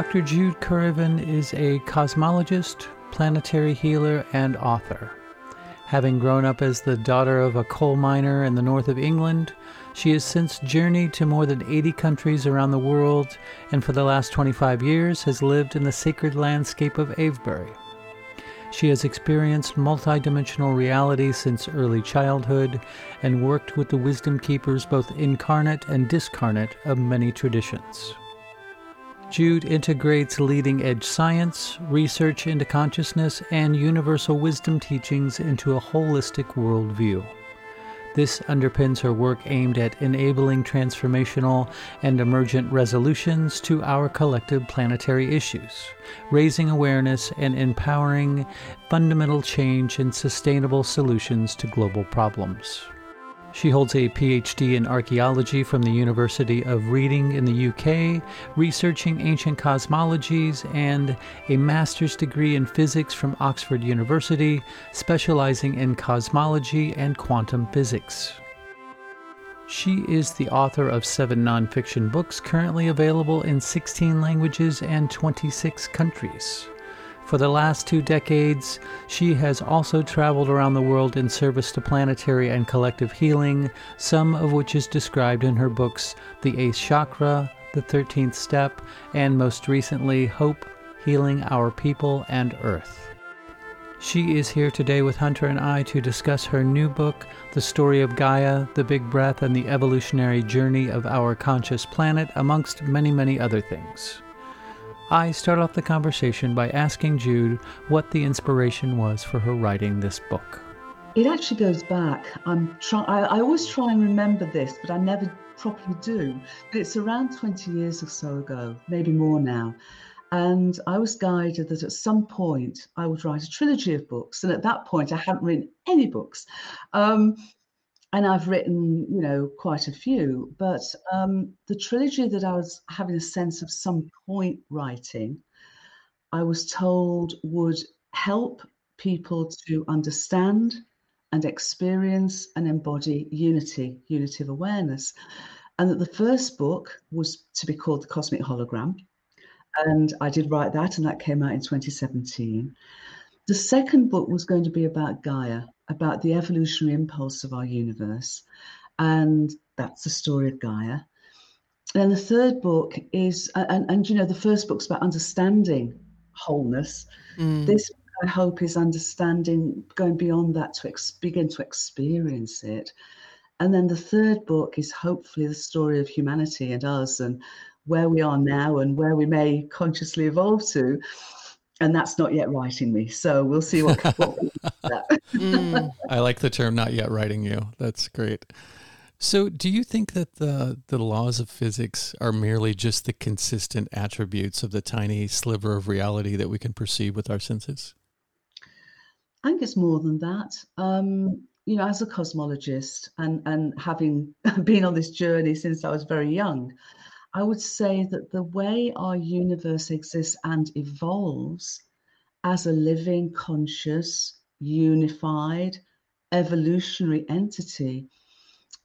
Dr. Jude Currivan is a cosmologist, planetary healer, and author. Having grown up as the daughter of a coal miner in the north of England, she has since journeyed to more than 80 countries around the world and for the last 25 years has lived in the sacred landscape of Avebury. She has experienced multidimensional reality since early childhood and worked with the wisdom keepers both incarnate and discarnate of many traditions. Jude integrates leading edge science, research into consciousness, and universal wisdom teachings into a holistic worldview. This underpins her work aimed at enabling transformational and emergent resolutions to our collective planetary issues, raising awareness and empowering fundamental change and sustainable solutions to global problems. She holds a PhD in archaeology from the University of Reading in the UK, researching ancient cosmologies, and a master's degree in physics from Oxford University, specializing in cosmology and quantum physics. She is the author of seven nonfiction books currently available in 16 languages and 26 countries. For the last two decades, she has also traveled around the world in service to planetary and collective healing, some of which is described in her books The Eighth Chakra, The Thirteenth Step, and most recently, Hope, Healing Our People and Earth. She is here today with Hunter and I to discuss her new book, The Story of Gaia, The Big Breath, and the Evolutionary Journey of Our Conscious Planet, amongst many, many other things. I start off the conversation by asking Jude what the inspiration was for her writing this book. It actually goes back. I'm trying. I always try and remember this, but I never properly do. But it's around 20 years or so ago, maybe more now. And I was guided that at some point I would write a trilogy of books. And at that point, I hadn't written any books. Um, and I've written, you know, quite a few. But um, the trilogy that I was having a sense of some point writing, I was told would help people to understand and experience and embody unity, unity of awareness. And that the first book was to be called The Cosmic Hologram. And I did write that, and that came out in 2017. The second book was going to be about Gaia, about the evolutionary impulse of our universe. And that's the story of Gaia. And the third book is, and, and you know, the first book's about understanding wholeness. Mm. This, I hope, is understanding, going beyond that to ex- begin to experience it. And then the third book is hopefully the story of humanity and us and where we are now and where we may consciously evolve to and that's not yet writing me. So we'll see what. what mm, I like the term "not yet writing you." That's great. So, do you think that the the laws of physics are merely just the consistent attributes of the tiny sliver of reality that we can perceive with our senses? I think it's more than that. Um, you know, as a cosmologist and and having been on this journey since I was very young, I would say that the way our universe exists and evolves as a living, conscious, unified, evolutionary entity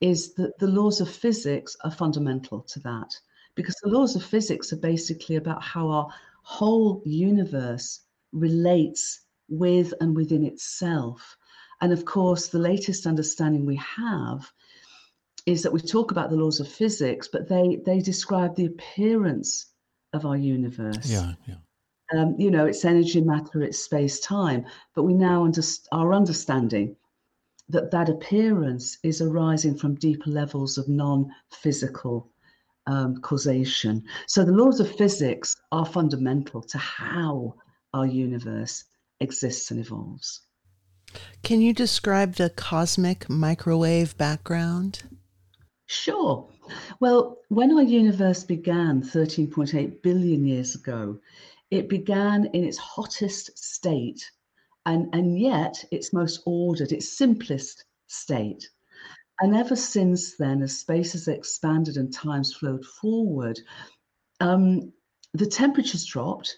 is that the laws of physics are fundamental to that because the laws of physics are basically about how our whole universe relates with and within itself. And of course, the latest understanding we have is that we talk about the laws of physics, but they they describe the appearance of our universe. Yeah, yeah. Um, you know, it's energy, matter, it's space, time. But we now under, are understanding that that appearance is arising from deeper levels of non-physical um, causation. So the laws of physics are fundamental to how our universe exists and evolves. Can you describe the cosmic microwave background? Sure. Well, when our universe began 13.8 billion years ago, it began in its hottest state and, and yet its most ordered, its simplest state. And ever since then, as space has expanded and time's flowed forward, um, the temperature's dropped,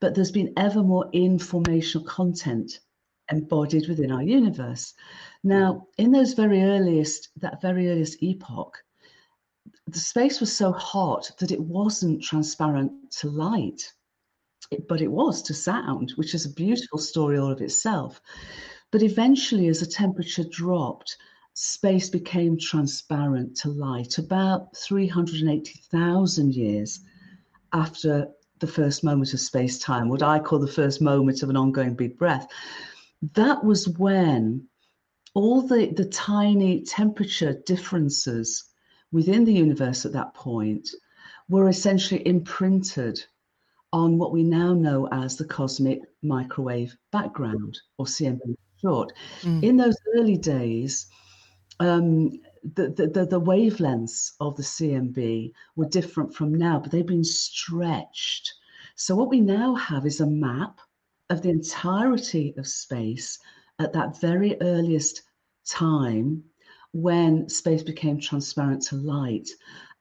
but there's been ever more informational content embodied within our universe. Now, in those very earliest, that very earliest epoch, the space was so hot that it wasn't transparent to light, but it was to sound, which is a beautiful story all of itself. But eventually, as the temperature dropped, space became transparent to light about 380,000 years after the first moment of space time, what I call the first moment of an ongoing big breath. That was when all the, the tiny temperature differences within the universe at that point were essentially imprinted on what we now know as the cosmic microwave background, or CMB short. Mm. In those early days, um, the, the, the, the wavelengths of the CMB were different from now, but they've been stretched. So what we now have is a map of the entirety of space at that very earliest time when space became transparent to light.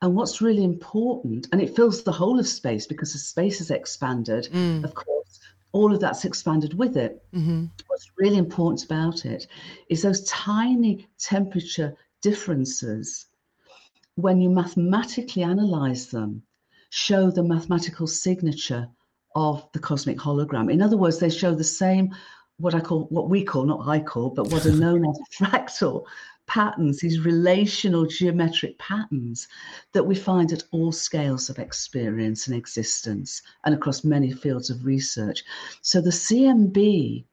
And what's really important, and it fills the whole of space because the space has expanded, mm. of course, all of that's expanded with it. Mm-hmm. What's really important about it is those tiny temperature differences, when you mathematically analyze them, show the mathematical signature of the cosmic hologram. In other words, they show the same, what I call, what we call, not I call, but what are known as fractal patterns, these relational geometric patterns that we find at all scales of experience and existence and across many fields of research. So the CMB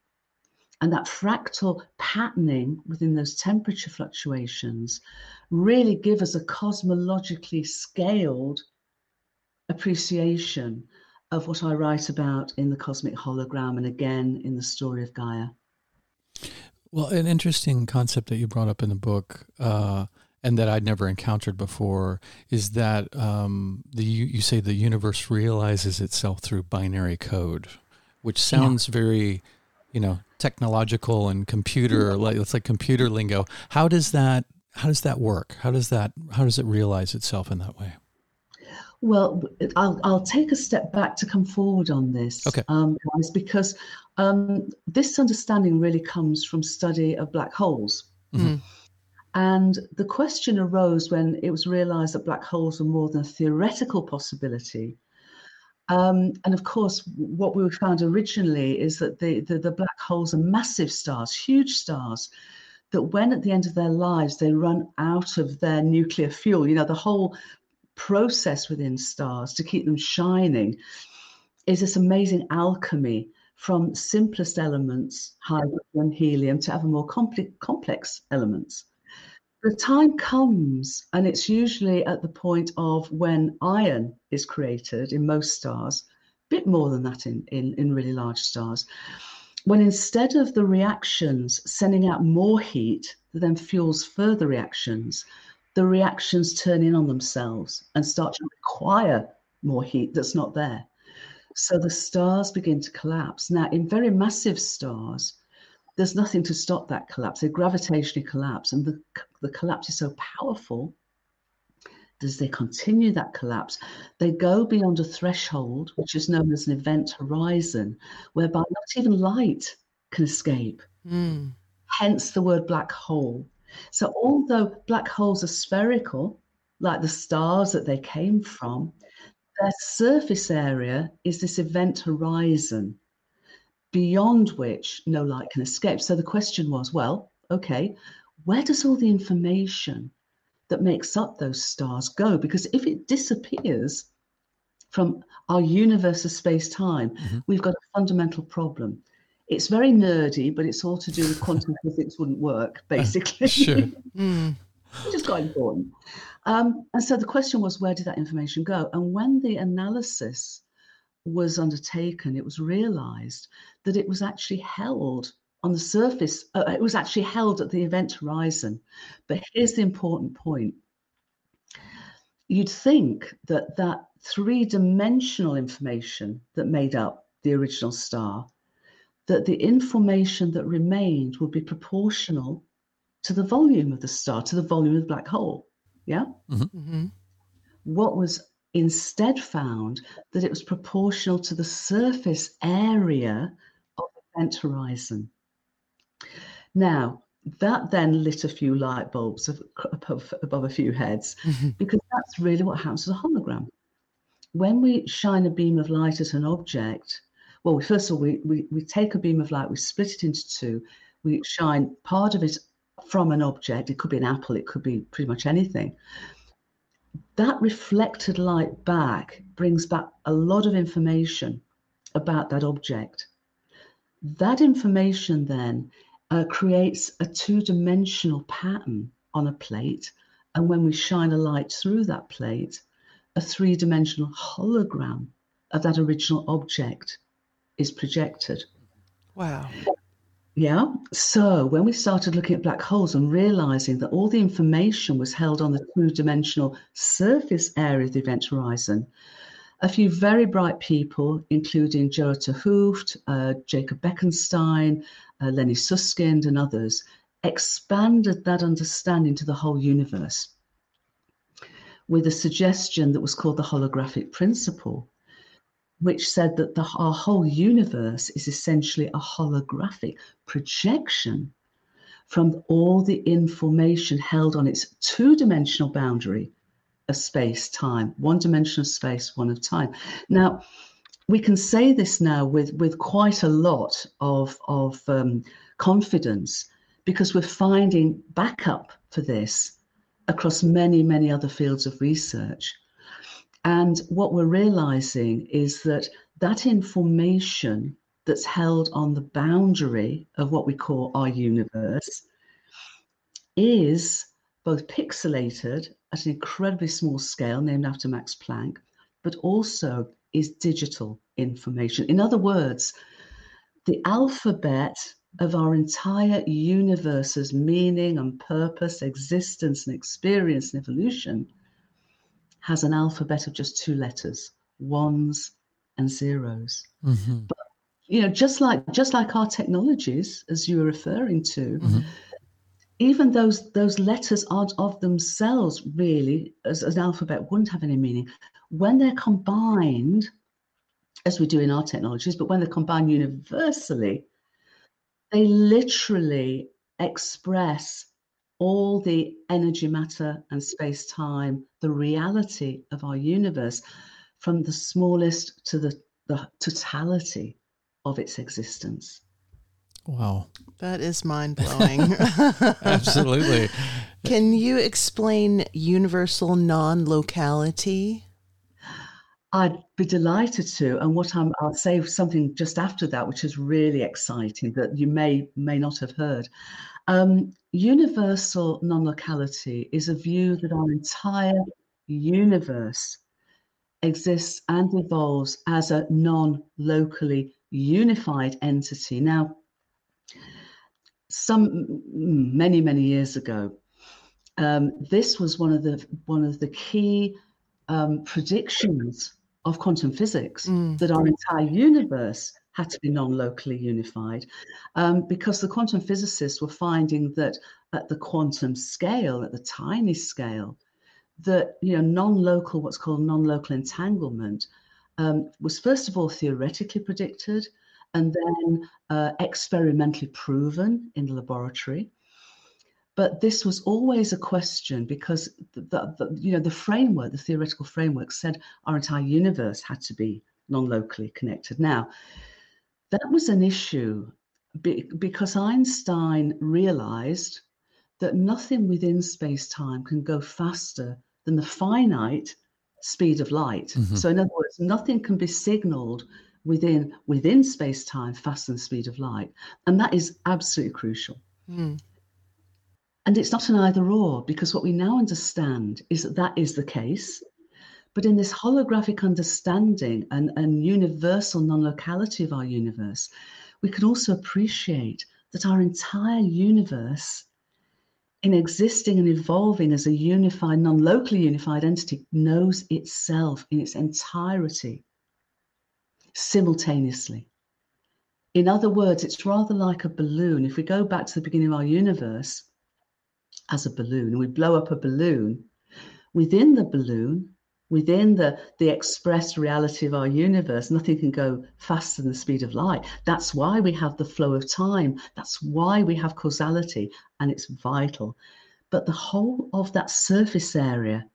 and that fractal patterning within those temperature fluctuations really give us a cosmologically scaled appreciation of what I write about in the cosmic hologram and again in the story of Gaia. Well, an interesting concept that you brought up in the book, uh, and that I'd never encountered before, is that um, the you, you, say the universe realizes itself through binary code, which sounds yeah. very, you know, technological and computer like it's like computer lingo. How does that how does that work? How does that how does it realize itself in that way? Well, I'll, I'll take a step back to come forward on this, okay. um, guys, because um, this understanding really comes from study of black holes. Mm-hmm. And the question arose when it was realized that black holes were more than a theoretical possibility. Um, and of course, what we found originally is that the, the, the black holes are massive stars, huge stars, that when at the end of their lives they run out of their nuclear fuel, you know, the whole process within stars to keep them shining is this amazing alchemy from simplest elements, hydrogen, and helium, to ever more complex elements. The time comes, and it's usually at the point of when iron is created in most stars, a bit more than that in, in, in really large stars, when instead of the reactions sending out more heat that then fuels further reactions, the reactions turn in on themselves and start to require more heat that's not there. So the stars begin to collapse. Now, in very massive stars, there's nothing to stop that collapse. They gravitationally collapse, and the, the collapse is so powerful as they continue that collapse, they go beyond a threshold, which is known as an event horizon, whereby not even light can escape. Mm. Hence the word black hole. So, although black holes are spherical, like the stars that they came from, their surface area is this event horizon beyond which no light can escape. So the question was well, okay, where does all the information that makes up those stars go? Because if it disappears from our universe of space time, mm-hmm. we've got a fundamental problem. It's very nerdy, but it's all to do with quantum physics wouldn't work, basically. Uh, sure. mm. Which is quite important. Um, and so the question was, where did that information go? And when the analysis was undertaken, it was realized that it was actually held on the surface, uh, it was actually held at the event horizon. But here's the important point you'd think that that three dimensional information that made up the original star, that the information that remained would be proportional to the volume of the star, to the volume of the black hole. Yeah. Mm-hmm. Mm-hmm. What was instead found that it was proportional to the surface area of the event horizon. Now, that then lit a few light bulbs above, above a few heads mm-hmm. because that's really what happens with a hologram. When we shine a beam of light at an object, well, first of all, we, we, we take a beam of light, we split it into two, we shine part of it from an object. It could be an apple, it could be pretty much anything. That reflected light back brings back a lot of information about that object. That information then uh, creates a two dimensional pattern on a plate. And when we shine a light through that plate, a three dimensional hologram of that original object is projected. Wow. Yeah. So when we started looking at black holes and realizing that all the information was held on the two dimensional surface area of the event horizon, a few very bright people, including Gerard 't Hooft, uh, Jacob Bekenstein, uh, Lenny Susskind, and others, expanded that understanding to the whole universe with a suggestion that was called the holographic principle, which said that the, our whole universe is essentially a holographic projection from all the information held on its two dimensional boundary of space time, one dimension of space, one of time. Now, we can say this now with, with quite a lot of, of um, confidence because we're finding backup for this across many, many other fields of research. And what we're realizing is that that information that's held on the boundary of what we call our universe is both pixelated at an incredibly small scale, named after Max Planck, but also is digital information. In other words, the alphabet of our entire universe's meaning and purpose, existence and experience and evolution has an alphabet of just two letters, ones and zeros. Mm-hmm. But you know, just like just like our technologies, as you were referring to, mm-hmm. even those those letters aren't of themselves really as, as an alphabet wouldn't have any meaning. When they're combined, as we do in our technologies, but when they're combined universally, they literally express all the energy, matter, and space time, the reality of our universe, from the smallest to the, the totality of its existence. Wow. That is mind blowing. Absolutely. Can you explain universal non locality? I'd be delighted to. And what I'm, I'll say something just after that, which is really exciting that you may may not have heard. Um, universal non locality is a view that our entire universe exists and evolves as a non locally unified entity. Now, some many many years ago, um, this was one of the one of the key um, predictions of quantum physics mm. that our entire universe had to be non-locally unified um, because the quantum physicists were finding that at the quantum scale at the tiny scale that you know non-local what's called non-local entanglement um, was first of all theoretically predicted and then uh, experimentally proven in the laboratory But this was always a question because the, the, the, you know the framework, the theoretical framework, said our entire universe had to be non-locally connected. Now, that was an issue because Einstein realized that nothing within space-time can go faster than the finite speed of light. Mm-hmm. So, in other words, nothing can be signaled within within space-time faster than the speed of light, and that is absolutely crucial. Mm. And it's not an either or because what we now understand is that that is the case. But in this holographic understanding and, and universal non locality of our universe, we can also appreciate that our entire universe, in existing and evolving as a unified, non locally unified entity, knows itself in its entirety simultaneously. In other words, it's rather like a balloon. If we go back to the beginning of our universe, as a balloon we blow up a balloon, within the balloon, within the, the expressed reality of our universe, nothing can go faster than the speed of light. That's why we have the flow of time. That's why we have causality, and it's vital. But the whole of that surface area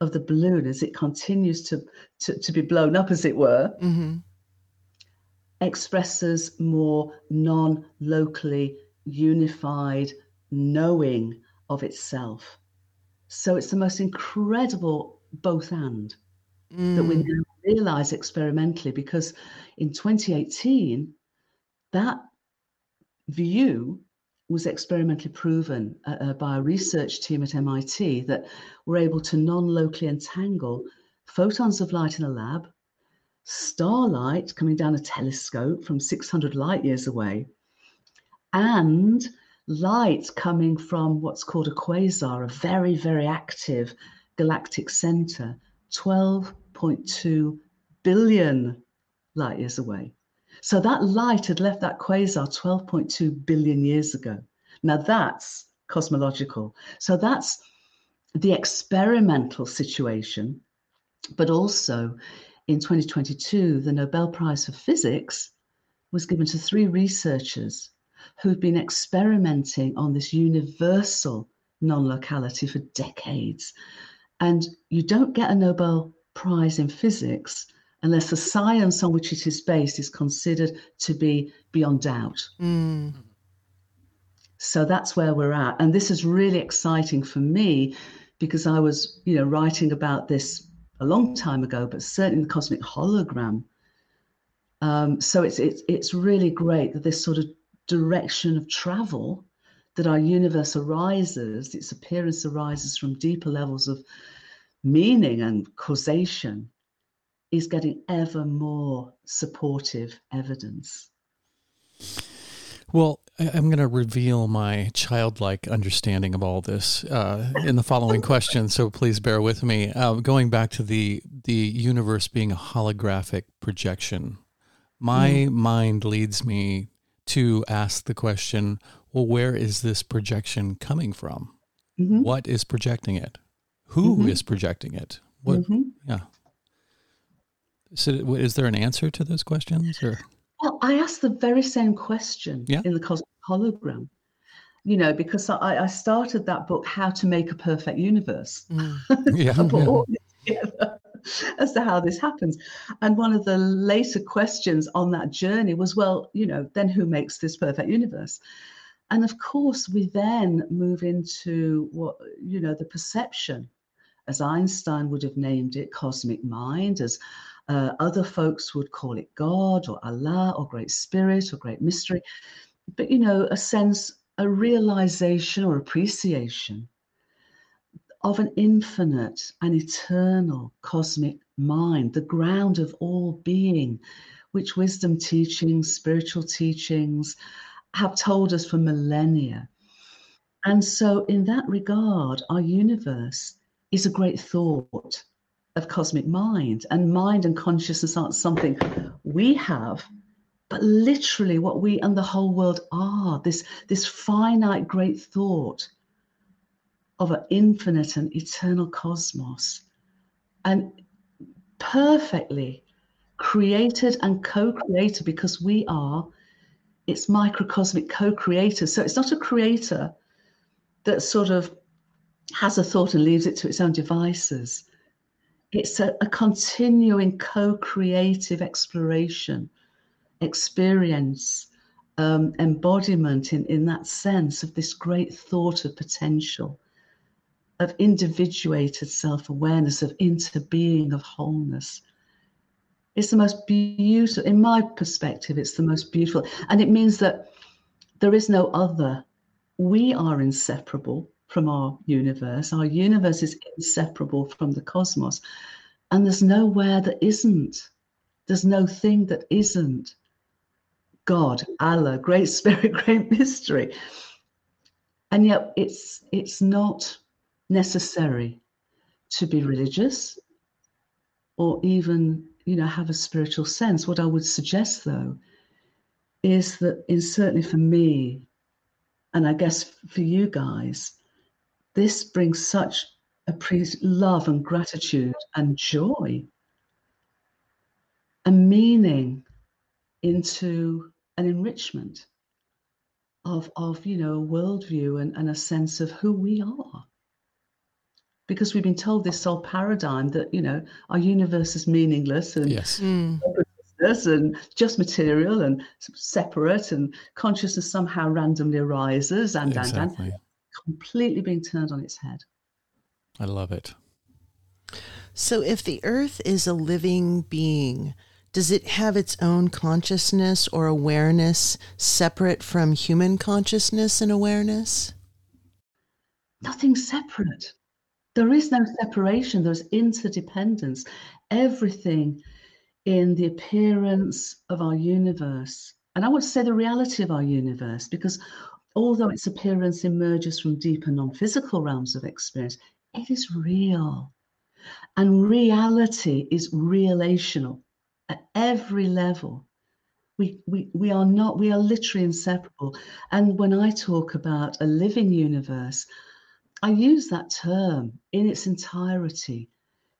of the balloon, as it continues to, to, to be blown up, as it were, mm-hmm. expresses more non locally unified knowing of itself. So it's the most incredible both and mm. that we mm. now realize experimentally because in 2018, that view was experimentally proven uh, uh by a research team at MIT that were able to non locally entangle photons of light in a lab, starlight coming down a telescope from 600 light years away, and light coming from what's called a quasar, a very, very active galactic center, 12.2 billion light years away. So that light had left that quasar 12.2 billion years ago. Now that's cosmological. So that's the experimental situation. But also in 2022, the Nobel Prize for Physics was given to three researchers who've been experimenting on this universal non locality for decades. And you don't get a Nobel Prize in physics unless the science on which it is based is considered to be beyond doubt. Mm. So that's where we're at. And this is really exciting for me because I was, you know, writing about this a long time ago, but certainly the cosmic hologram. Um, so it's, it's it's really great that this sort of direction of travel that our universe arises, its appearance arises from deeper levels of meaning and causation, is getting ever more supportive evidence. Well, I'm going to reveal my childlike understanding of all this uh, in the following question, so please bear with me. Uh, going back to the the universe being a holographic projection, my mm. mind leads me to ask the question well, where is this projection coming from? Mm-hmm. What is projecting it? Who mm-hmm. is projecting it? What? Mm-hmm. Yeah. So, is there an answer to those questions? Or well, I asked the very same question yeah. in the cosmic hologram. You know, because I, I started that book, "How to Make a Perfect Universe." Mm. Yeah, yeah. as to how this happens. And one of the later questions on that journey was, well, you know, then who makes this perfect universe? And of course, we then move into what, you know, the perception, as Einstein would have named it, cosmic mind, as uh, other folks would call it God or Allah or Great Spirit or Great Mystery. But, you know, a sense, a realization or appreciation of an infinite and eternal cosmic mind, the ground of all being, which wisdom teachings, spiritual teachings have told us for millennia. And so, in that regard, our universe is a great thought of cosmic mind, and mind and consciousness aren't something we have, but literally what we and the whole world are this, this finite great thought of an infinite and eternal cosmos and perfectly created and co-created because we are its microcosmic co-creator. so it's not a creator that sort of has a thought and leaves it to its own devices. It's a, a continuing co creative exploration, experience, um, embodiment in, in that sense of this great thought of potential, of individuated self awareness, of interbeing, of wholeness. It's the most beautiful, in my perspective, it's the most beautiful. And it means that there is no other. We are inseparable from our universe. Our universe is inseparable from the cosmos. And there's nowhere that isn't. There's no thing that isn't. God, Allah, Great Spirit, Great Mystery. And yet it's it's not necessary to be religious or even, you know, have a spiritual sense. What I would suggest though is that in certainly for me, and I guess for you guys, this brings such a pre- love and gratitude and joy and meaning into an enrichment of, of you know, worldview and, and a sense of who we are. Because we've been told this whole paradigm that, you know, our universe is meaningless and yes. Mm. and just material and separate and consciousness somehow randomly arises and, exactly. and, and completely being turned on its head. I love it. So, if the earth is a living being, does it have its own consciousness or awareness separate from human consciousness and awareness? Nothing separate. There is no separation, there's interdependence. Everything in the appearance of our universe, and I would say the reality of our universe, because although its appearance emerges from deeper non physical realms of experience, it is real. And reality is relational at every level. We, we, we are not, we are literally inseparable. And when I talk about a living universe, I use that term in its entirety.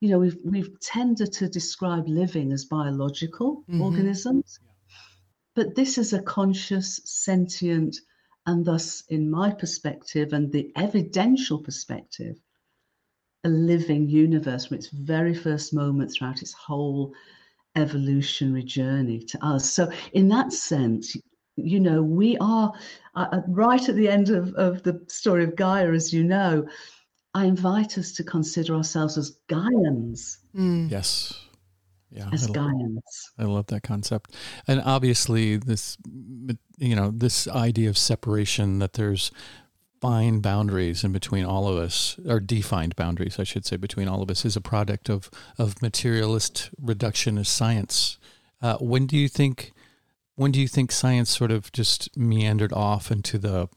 You know, we've, we've tended to describe living as biological mm-hmm. organisms, but this is a conscious, sentient, and thus, in my perspective and the evidential perspective, a living universe from its very first moment throughout its whole evolutionary journey to us. So, in that sense, you know, we are uh, uh, right at the end of, of the story of Gaia, as you know. I invite us to consider ourselves as Gaians. Mm. Yes yeah as I love, I love that concept and obviously this you know this idea of separation that there's fine boundaries in between all of us or defined boundaries i should say between all of us is a product of of materialist reductionist science uh, when do you think when do you think science sort of just meandered off into the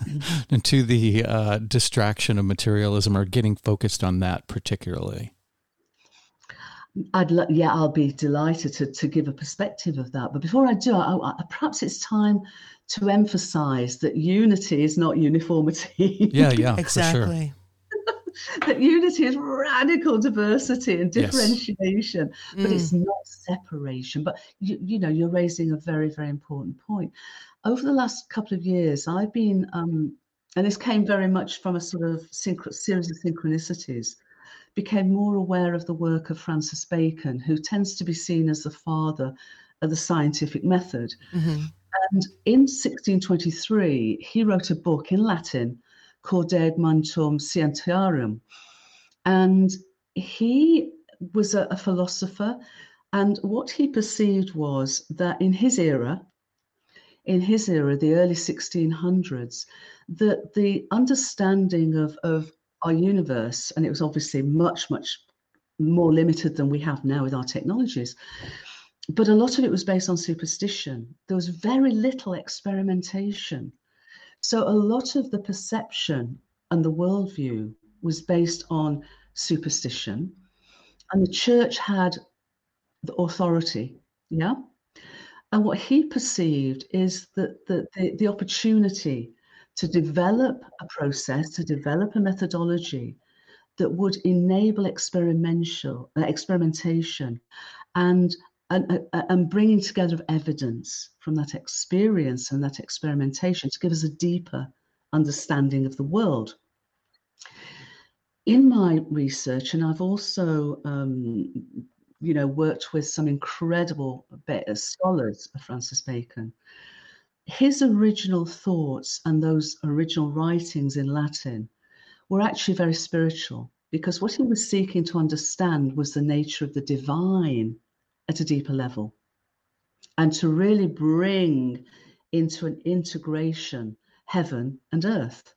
into the uh, distraction of materialism or getting focused on that particularly I'd lo- yeah, I'll be delighted to, to give a perspective of that. But before I do, I, I, perhaps it's time to emphasize that unity is not uniformity. Yeah, yeah, exactly. That unity is radical diversity and differentiation, yes. but mm. it's not separation. But you, you know, you're raising a very, very important point. Over the last couple of years, I've been, um, and this came very much from a sort of synch- series of synchronicities became more aware of the work of Francis Bacon, who tends to be seen as the father of the scientific method. Mm-hmm. And in 1623, he wrote a book in Latin called De Augmentum Scientiarum. And he was a, a philosopher. And what he perceived was that in his era, in his era, the early 1600s, that the understanding of, of our universe, and it was obviously much, much more limited than we have now with our technologies. But a lot of it was based on superstition. There was very little experimentation. So a lot of the perception and the worldview was based on superstition. And the church had the authority. Yeah. And what he perceived is that the, the, the opportunity to develop a process, to develop a methodology that would enable experimental uh, experimentation and and, uh, uh, and bringing together evidence from that experience and that experimentation to give us a deeper understanding of the world. In my research, and I've also, um, you know, worked with some incredible scholars of Francis Bacon. His original thoughts and those original writings in Latin were actually very spiritual because what he was seeking to understand was the nature of the divine at a deeper level and to really bring into an integration heaven and earth.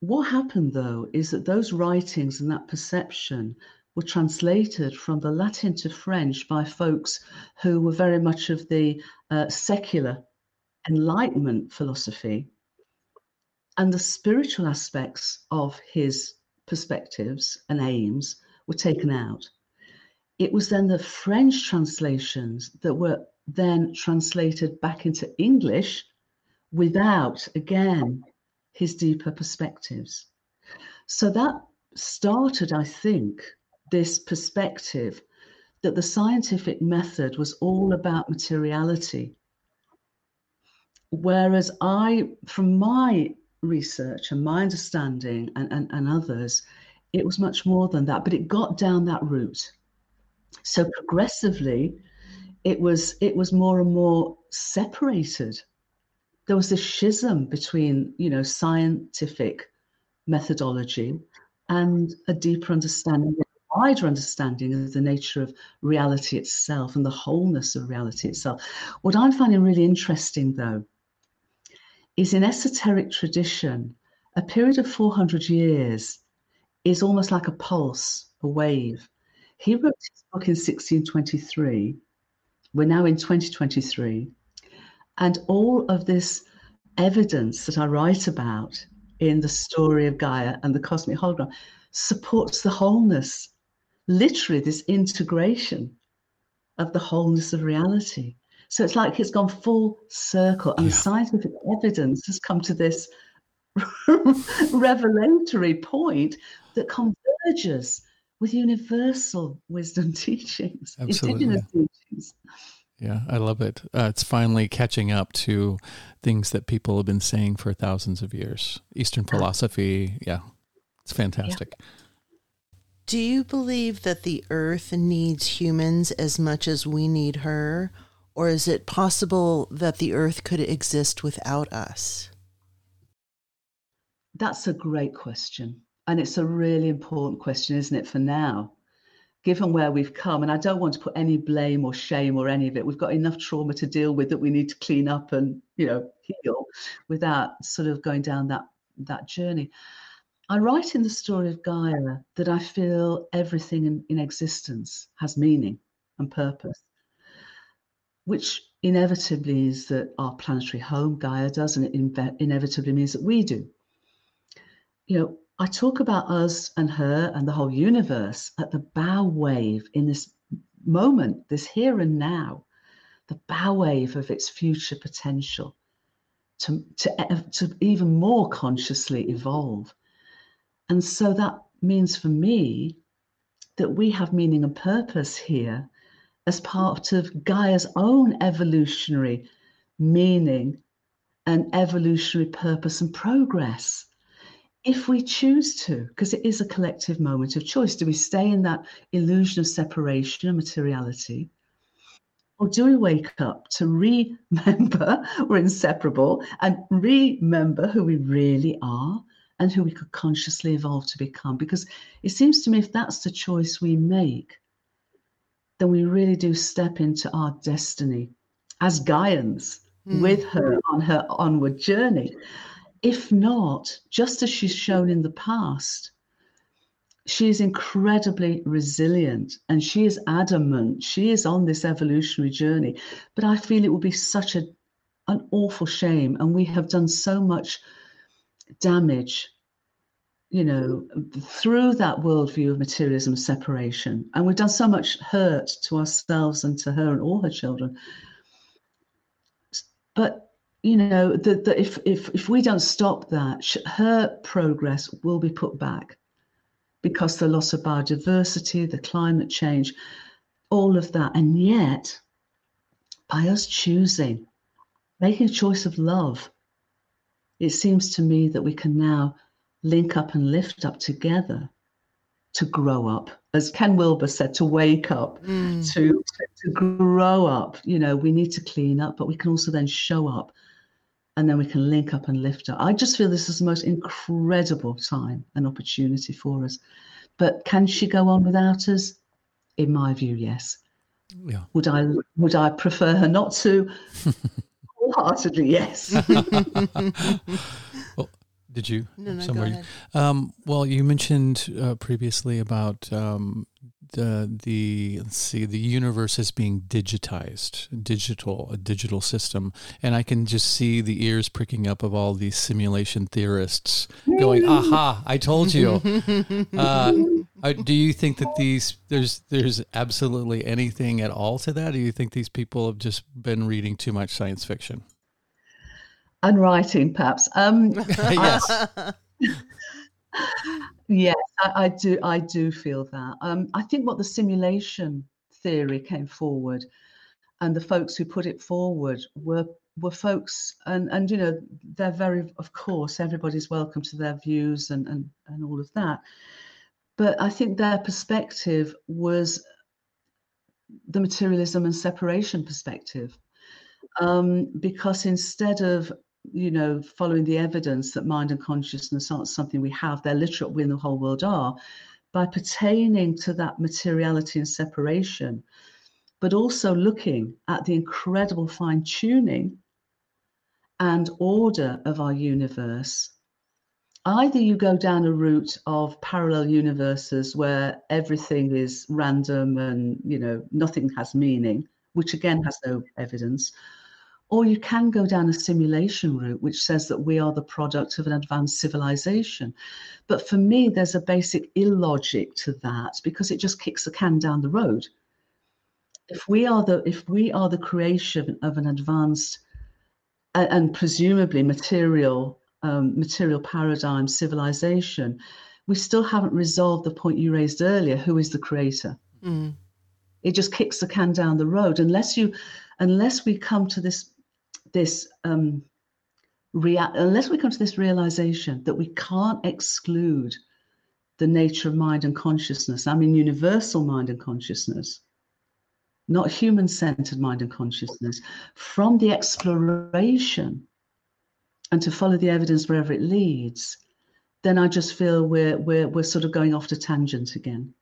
What happened though is that those writings and that perception were translated from the Latin to French by folks who were very much of the uh, secular Enlightenment philosophy. And the spiritual aspects of his perspectives and aims were taken out. It was then the French translations that were then translated back into English without, again, his deeper perspectives. So that started, I think, this perspective that the scientific method was all about materiality. Whereas I, from my research and my understanding and, and, and others, it was much more than that, but it got down that route. So progressively, it was it was more and more separated. There was this schism between, you know, scientific methodology and a deeper understanding, a wider understanding of the nature of reality itself and the wholeness of reality itself. What I'm finding really interesting, though, is in esoteric tradition, a period of 400 years is almost like a pulse, a wave. He wrote his book in 1623. We're now in 2023. And all of this evidence that I write about in the story of Gaia and the cosmic hologram supports the wholeness, literally, this integration of the wholeness of reality. So it's like it's gone full circle, and yeah. the scientific evidence has come to this revelatory point that converges with universal wisdom teachings, Absolutely. indigenous teachings. Yeah, I love it. Uh, it's finally catching up to things that people have been saying for thousands of years. Eastern philosophy, yeah, it's fantastic. Yeah. Do you believe that the earth needs humans as much as we need her? Or is it possible that the earth could exist without us? That's a great question. And it's a really important question, isn't it, for now, given where we've come. And I don't want to put any blame or shame or any of it. We've got enough trauma to deal with that we need to clean up and, you know, heal without sort of going down that that journey. I write in the story of Gaia that I feel everything in, in existence has meaning and purpose which inevitably is that our planetary home, Gaia, does, and it inevitably means that we do. You know, I talk about us and her and the whole universe at the bow wave in this moment, this here and now, the bow wave of its future potential to, to, eh, to even more consciously evolve. And so that means for me that we have meaning and purpose here as part of Gaia's own evolutionary meaning and evolutionary purpose and progress. If we choose to, because it is a collective moment of choice, do we stay in that illusion of separation and materiality? Or do we wake up to remember we're inseparable and remember who we really are and who we could consciously evolve to become? Because it seems to me if that's the choice we make, then we really do step into our destiny as Gaians mm. with her on her onward journey. If not, just as she's shown in the past, she is incredibly resilient and she is adamant. She is on this evolutionary journey. But I feel it would be such a, an awful shame. And we have done so much damage you know, through that worldview of materialism separation. And we've done so much hurt to ourselves and to her and all her children. But, you know, that if, if, if we don't stop that, her progress will be put back because the loss of biodiversity, the climate change, all of that. And yet, by us choosing, making a choice of love, it seems to me that we can now link up and lift up together to grow up. As Ken Wilber said, to wake up, mm. to, to grow up. You know, we need to clean up, but we can also then show up and then we can link up and lift up. I just feel this is the most incredible time and opportunity for us. But can she go on without us? In my view, yes. Yeah. Would I would I prefer her not to? Wholeheartedly, yes. well, did you? No, no, somewhere? go ahead. Um, well, you mentioned uh, previously about um, the the let's see the universe is being digitized, digital, a digital system, and I can just see the ears pricking up of all these simulation theorists going, "Aha! I told you." uh, do you think that these there's there's absolutely anything at all to that? Do you think these people have just been reading too much science fiction? And writing, perhaps. Um, yes. Yes, I, I, do. I do feel that. Um, I think what the simulation theory came forward, and the folks who put it forward were were folks, and and you know they're very, of course, everybody's welcome to their views and and and all of that. But I think their perspective was the materialism and separation perspective, um, because instead of you know, following the evidence that mind and consciousness aren't something we have, they're literal, we in the whole world are, by pertaining to that materiality and separation, but also looking at the incredible fine tuning and order of our universe. Either you go down a route of parallel universes where everything is random and you know nothing has meaning, which again has no evidence, or you can go down a simulation route, which says that we are the product of an advanced civilization. But for me, there's a basic illogic to that because it just kicks the can down the road. If we are the if we are the creation of an advanced and, and presumably material um, material paradigm civilization, we still haven't resolved the point you raised earlier: who is the creator? Mm. It just kicks the can down the road unless you unless we come to this this um, rea- unless we come to this realization that we can't exclude the nature of mind and consciousness. I mean, universal mind and consciousness, not human centered mind and consciousness, from the exploration and to follow the evidence wherever it leads, then I just feel we're, we're, we're sort of going off to tangent again.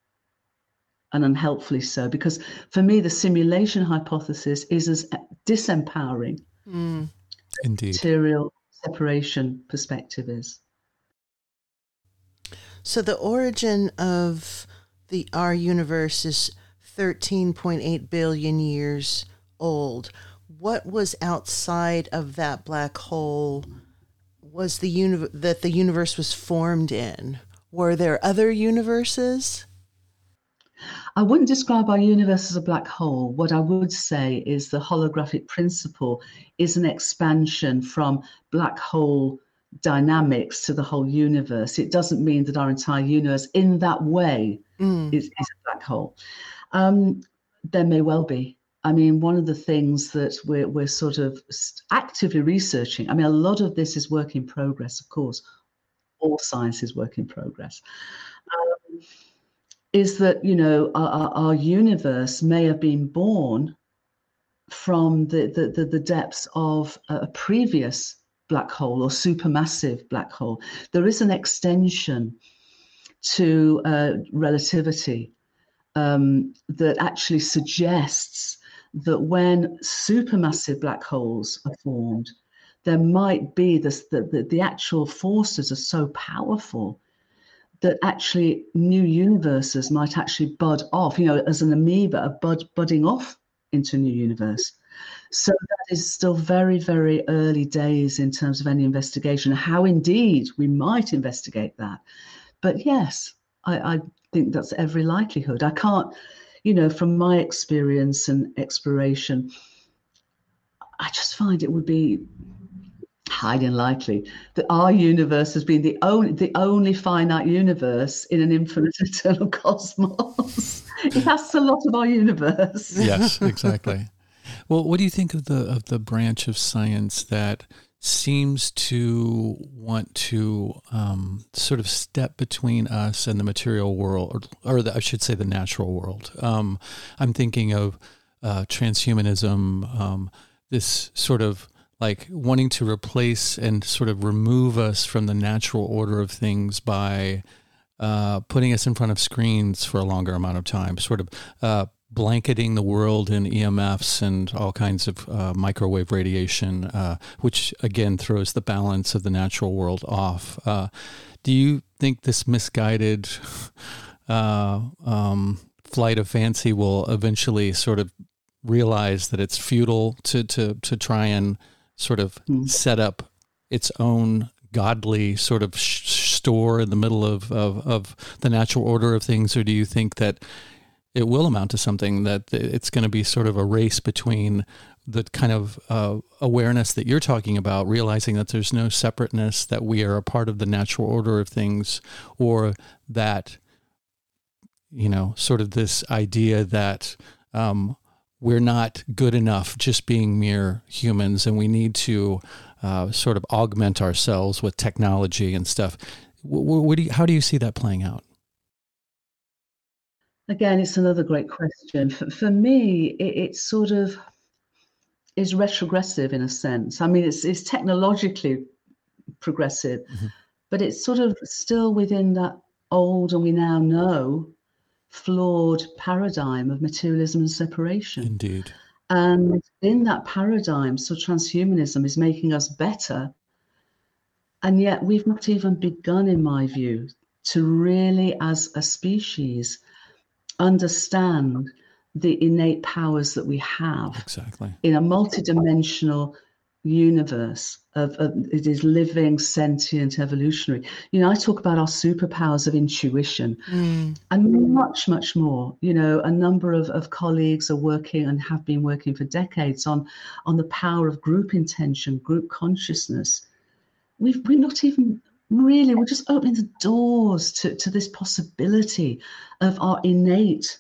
And unhelpfully so, because for me, the simulation hypothesis is as disempowering Mm. Indeed. Material separation perspective is. So the origin of the our universe is 13.8 billion years old. What was outside of that black hole was the uni- that the universe was formed in? Were there other universes? I wouldn't describe our universe as a black hole. What I would say is the holographic principle is an expansion from black hole dynamics to the whole universe. It doesn't mean that our entire universe, in that way, mm. is, is, a black hole. Um, there may well be. I mean, one of the things that we're, we're sort of actively researching, I mean, a lot of this is work in progress, of course. All science is work in progress. Um, is that you know our, our universe may have been born from the, the, the, the depths of a previous black hole or supermassive black hole. There is an extension to uh, relativity um, that actually suggests that when supermassive black holes are formed, there might be this the, the, the actual forces are so powerful that actually new universes might actually bud off, you know, as an amoeba, a bud budding off into a new universe. So that is still very, very early days in terms of any investigation. How indeed we might investigate that. But yes, I, I think that's every likelihood. I can't, you know, from my experience and exploration, I just find it would be highly unlikely that our universe has been the only the only finite universe in an infinite eternal cosmos. it has a lot of our universe. yes, exactly. Well, what do you think of the of the branch of science that seems to want to um, sort of step between us and the material world, or, or the, I should say the natural world. Um, I'm thinking of uh, transhumanism, um, this sort of like wanting to replace and sort of remove us from the natural order of things by uh, putting us in front of screens for a longer amount of time, sort of uh, blanketing the world in EMFs and all kinds of uh, microwave radiation, uh, which again throws the balance of the natural world off. Uh, do you think this misguided uh, um, flight of fancy will eventually sort of realize that it's futile to to to try and sort of mm. set up its own godly sort of sh- store in the middle of, of, of the natural order of things, or do you think that it will amount to something that it's going to be sort of a race between the kind of uh, awareness that you're talking about, realizing that there's no separateness, that we are a part of the natural order of things, or that, you know, sort of this idea that um, we're not good enough just being mere humans and we need to uh, sort of augment ourselves with technology and stuff. What, what do you, how do you see that playing out? Again, it's another great question. For, for me, it, sort of is retrogressive in a sense. I mean, it's, it's technologically progressive, mm-hmm. but it's sort of still within that old and we now know flawed paradigm of materialism and separation. Indeed. And in that paradigm, so transhumanism is making us better. And yet we've not even begun, in my view, to really, as a species, understand the innate powers that we have exactly in a multidimensional universe of, of, it is living sentient evolutionary. You know i talk about our superpowers of intuition. Mm. and much much more. You know a number of, of colleagues are working and have been working for decades on on the power of group intention group consciousness. We've we're not even really we're just opening the doors to, to this possibility of our innate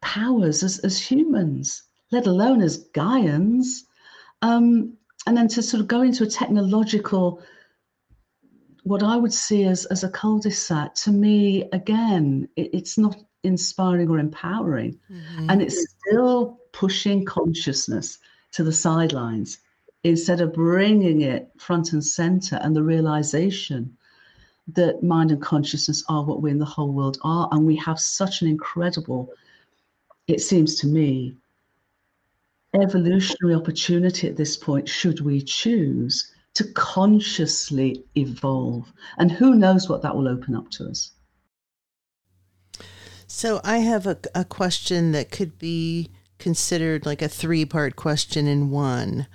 powers as, as humans let alone as gaians um, and then to sort of go into a technological what i would see as, as a cul-de-sac to me again it, it's not inspiring or empowering mm-hmm. and it's still pushing consciousness to the sidelines instead of bringing it front and center and the realization that mind and consciousness are what we in the whole world are. And we have such an incredible, it seems to me, evolutionary opportunity at this point, should we choose to consciously evolve. And who knows what that will open up to us. So I have a, a question that could be considered like a three part question in one.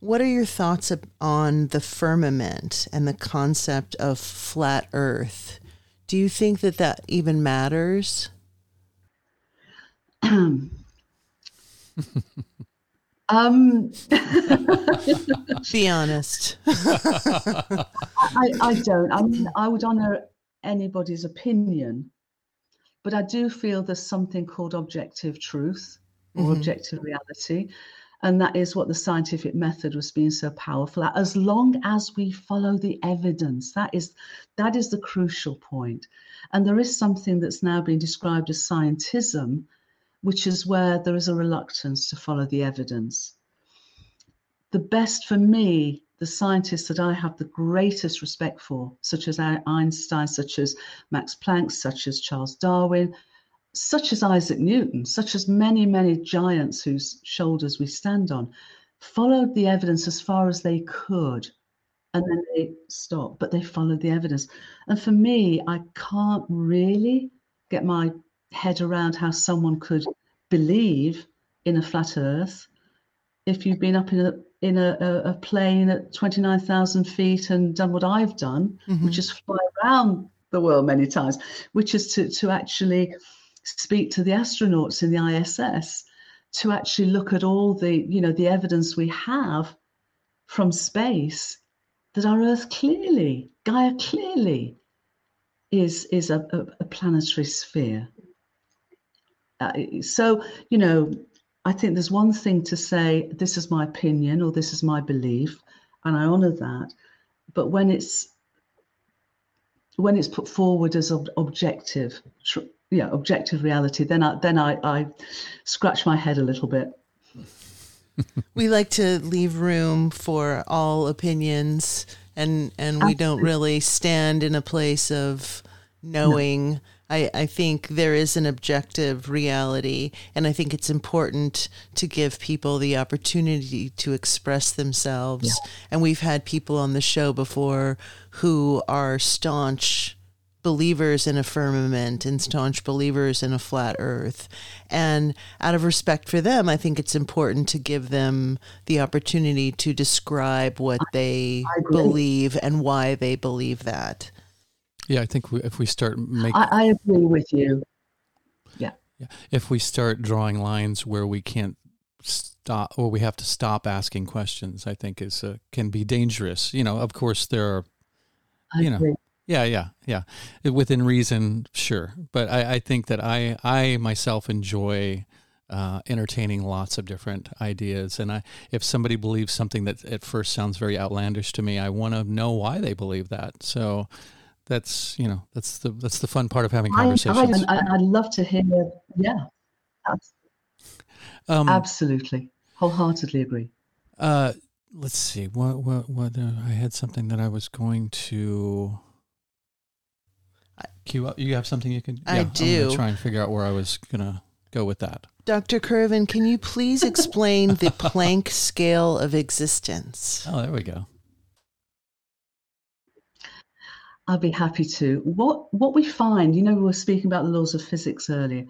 What are your thoughts on the firmament and the concept of flat Earth? Do you think that that even matters? um, Be honest. I, I don't. I mean, I would honor anybody's opinion, but I do feel there's something called objective truth or mm-hmm. objective reality. And that is what the scientific method was being so powerful at. As long as we follow the evidence, that is that is the crucial point. And there is something that's now being described as scientism, which is where there is a reluctance to follow the evidence. The best for me, the scientists that I have the greatest respect for, such as Einstein, such as Max Planck, such as Charles Darwin, such as Isaac Newton, such as many, many giants whose shoulders we stand on, followed the evidence as far as they could. And then they stopped, but they followed the evidence. And for me, I can't really get my head around how someone could believe in a flat earth if you've been up in a in a, a plane at 29,000 feet and done what I've done, mm-hmm. which is fly around the world many times, which is to, to actually speak to the astronauts in the ISS to actually look at all the, you know, the evidence we have from space that our Earth clearly, Gaia clearly is, is a, a, a planetary sphere. Uh, so, you know, I think there's one thing to say, this is my opinion or this is my belief, and I honor that. But when it's when it's put forward as ob- objective, tr- yeah, objective reality, then I then I, I scratch my head a little bit. we like to leave room for all opinions and and we don't really stand in a place of knowing no. I, I think there is an objective reality, and I think it's important to give people the opportunity to express themselves. Yeah. And we've had people on the show before who are staunch believers in a firmament and staunch believers in a flat earth. And out of respect for them, I think it's important to give them the opportunity to describe what they believe and why they believe that. Yeah, I think we, if we start making, I, I, agree with you. Yeah. Yeah. If we start drawing lines where we can't stop, or we have to stop asking questions, I think is uh, can be dangerous. You know, of course there are, I you agree. know, yeah, yeah, yeah, within reason, sure. But I, I think that I, I myself enjoy. Uh, entertaining lots of different ideas. And I, if somebody believes something that at first sounds very outlandish to me, I want to know why they believe that. So that's you know that's the that's the fun part of having conversations. I, I, would love to hear. Yeah, um, absolutely, wholeheartedly agree. Uh, let's see. What what what? Uh, I had something that I was going to cue up. You have something you can. Yeah, I do. try and figure out where I was gonna go with that. Dr. Currivan, can you please explain the Planck scale of existence? Oh, there we go. I'd be happy to. What what we find, you know, we were speaking about the laws of physics earlier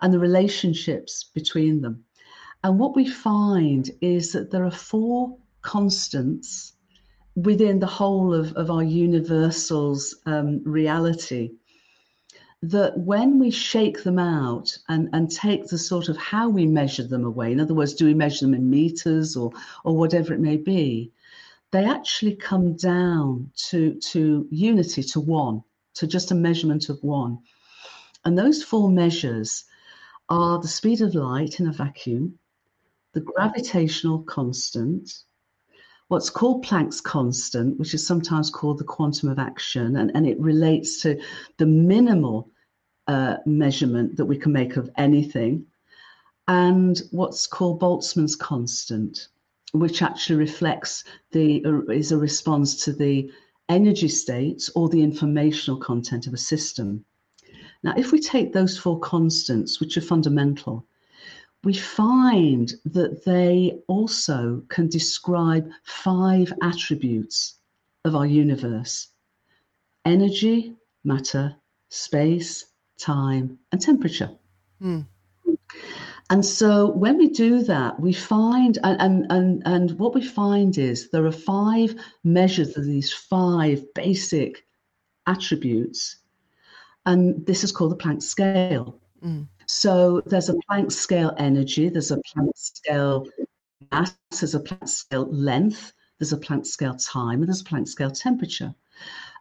and the relationships between them. And what we find is that there are four constants within the whole of, of our universal's um, reality that when we shake them out and, and take the sort of how we measure them away, in other words, do we measure them in meters or, or whatever it may be, they actually come down to, to unity, to one, to just a measurement of one. And those four measures are the speed of light in a vacuum, the gravitational constant, what's called Planck's constant, which is sometimes called the quantum of action, and, and it relates to the minimal uh, measurement that we can make of anything, and what's called Boltzmann's constant, which actually reflects the is a response to the energy state or the informational content of a system. Now, if we take those four constants, which are fundamental, we find that they also can describe five attributes of our universe energy, matter, space, time, and temperature. Mm. And so when we do that, we find, and, and, and, and what we find is there are five measures of these five basic attributes. And this is called the Planck scale. Mm. So there's a Planck scale energy, there's a Planck scale mass, there's a Planck scale length, there's a Planck scale time, and there's a Planck scale temperature.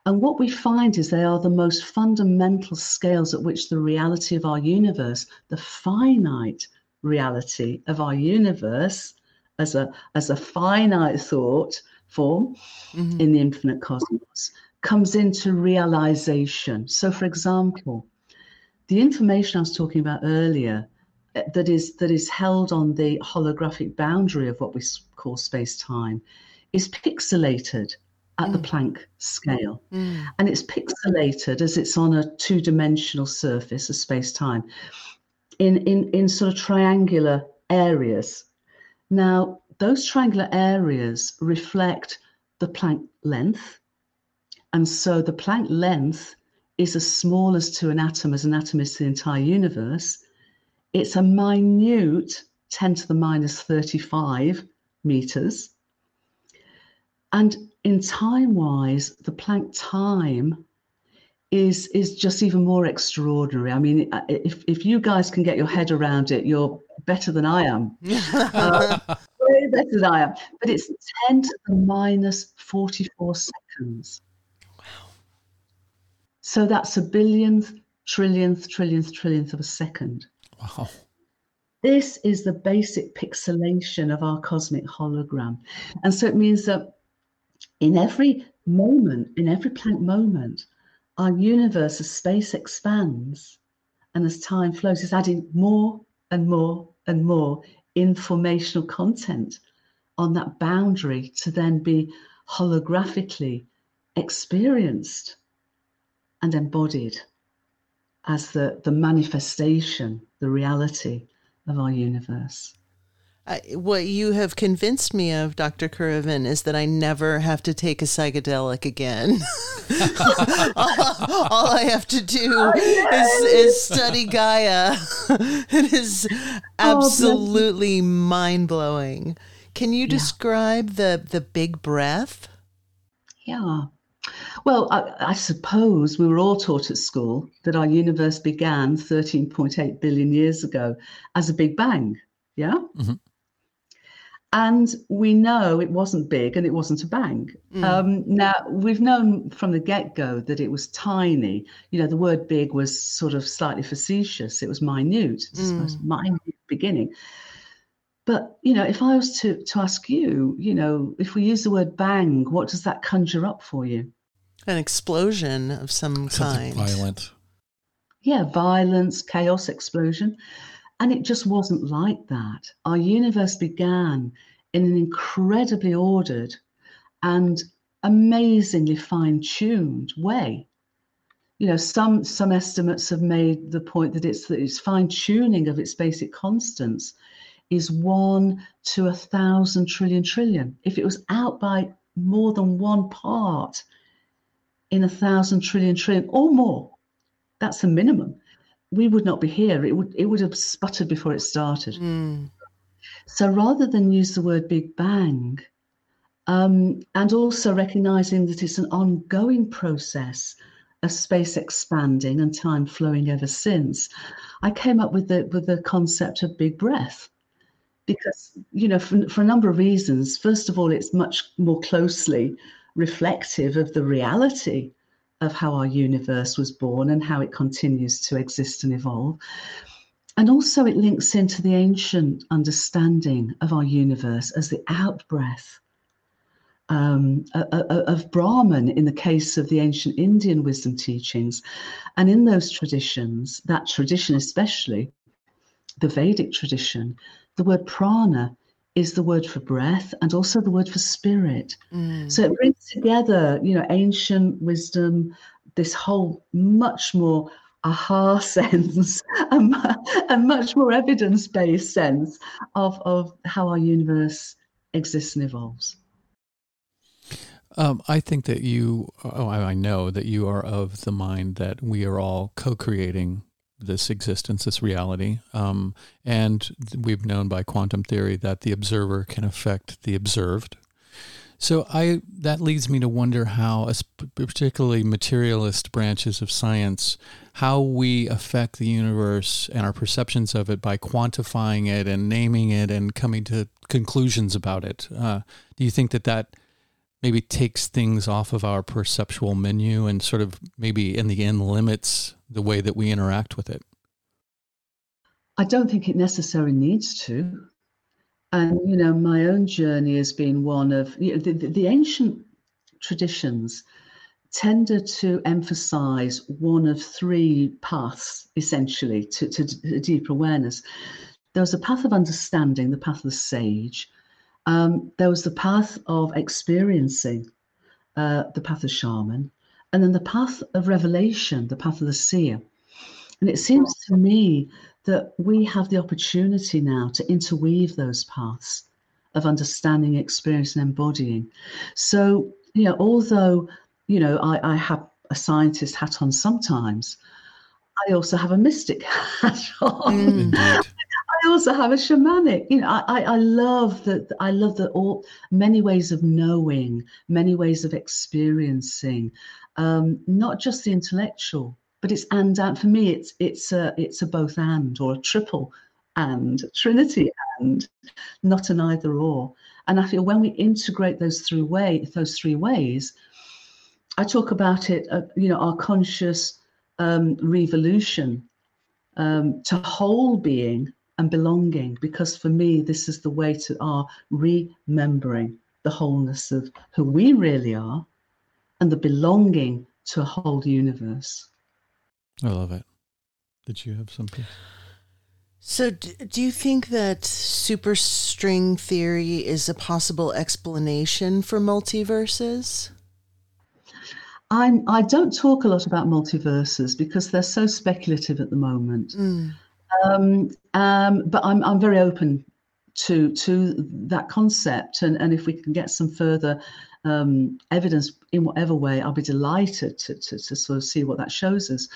And what we find is they are the most fundamental scales at which the reality of our universe, the finite reality of our universe as a as a finite thought form mm-hmm. in the infinite cosmos comes into realization so for example the information i was talking about earlier eh, that is that is held on the holographic boundary of what we call space time is pixelated at mm. the Planck scale. Mm. And it's pixelated as it's on a two dimensional surface of space time in, in, in sort of triangular areas. Now, those triangular areas reflect the Planck length. And so the Planck length is as small as to an atom as an atom is to the entire universe. It's a minute 10 to the minus 35 meters. And in time wise, the Planck time is is just even more extraordinary. I mean, if if you guys can get your head around it, you're better than I am. uh, way better than I am. But it's ten to the minus forty-four seconds. Wow. So that's a billionth, trillionth, trillionth, trillionth of a second. Wow. This is the basic pixelation of our cosmic hologram. And so it means that in every moment, in every Planck moment, our universe as space expands and as time flows, is adding more and more and more informational content on that boundary to then be holographically experienced and embodied as the, the manifestation, the reality of our universe. I, what you have convinced me of, Dr. Currivan, is that I never have to take a psychedelic again. all, all, I have to do is, is study Gaia. it is oh, absolutely oh, mind blowing. Can you describe yeah. the, the big breath? Yeah. Well, I, I, suppose we were all taught at school that our universe began 13.8 billion years ago as a big bang. Yeah. Mm-hmm. And we know it wasn't big and it wasn't a bang. Mm. Um, now, we've known from the get go that it was tiny. You know, the word big was sort of slightly facetious, it was minute, mm. minute beginning. But, you know, if I was to, to ask you, you know, if we use the word bang, what does that conjure up for you? An explosion of some Something kind. Violent. Yeah, violence, chaos, explosion. And it just wasn't like that. Our universe began in an incredibly ordered and amazingly fine-tuned way. You know, some some estimates have made the point that it's that its fine-tuning of its basic constants is one to a thousand trillion trillion. If it was out by more than one part in a thousand trillion trillion or more, that's the minimum we would not be here. It would it would have sputtered before it started. Mm. So rather than use the word Big Bang, um, and also recognizing that it's an ongoing process of space expanding and time flowing ever since, I came up with the with the concept of big breath. Because you know, for, for a number of reasons. First of all, it's much more closely reflective of the reality of how our universe was born and how it continues to exist and evolve. And also, it links into the ancient understanding of our universe as the out breath um, of Brahman in the case of the ancient Indian wisdom teachings. And in those traditions, that tradition especially, the Vedic tradition, the word prana is the word for breath and also the word for spirit. Mm. So it brings together, you know, ancient wisdom, this whole much more aha sense and, and much more evidence-based sense of, of how our universe exists and evolves. Um, I think that you, oh, I know that you are of the mind that we are all co creating this existence, this reality. Um, and we've known by quantum theory that the observer can affect the observed. So I that leads me to wonder how, particularly materialist branches of science, how we affect the universe and our perceptions of it by quantifying it and naming it and coming to conclusions about it. Uh, do you think that that maybe takes things off of our perceptual menu and sort of maybe in the end limits the way that we interact with it? I don't think it necessarily needs to. And, you know, my own journey has been one of you know, the, the, ancient traditions tended to emphasize one of three paths, essentially, to, to, deeper awareness. There was a path of understanding, the path of the sage. Um, there was the path of experiencing, uh, the path of shaman and then the path of revelation, the path of the seer. And it seems to me that we have the opportunity now to interweave those paths of understanding, experience, and embodying. So, you know, although, you know, I, I have a scientist hat on sometimes, I also have a mystic hat on. Mm, I also have a shamanic. You know, I, I love that. I love that all many ways of knowing, many ways of experiencing, um, not just the intellectual, but it's and and for me it's it's a it's a both and or a triple and trinity and not an either or. And I feel when we integrate those three way those three ways, I talk about it. Uh, you know, our conscious um, revolution um, to whole being and belonging because for me this is the way to our remembering the wholeness of who we really are and the belonging to a whole universe. I love it. Did you have something? So, do you think that superstring theory is a possible explanation for multiverses? I'm, I don't talk a lot about multiverses because they're so speculative at the moment. Mm. Um, um, but I'm, I'm very open to to that concept, and, and if we can get some further um, evidence in whatever way, I'll be delighted to, to, to sort of see what that shows us.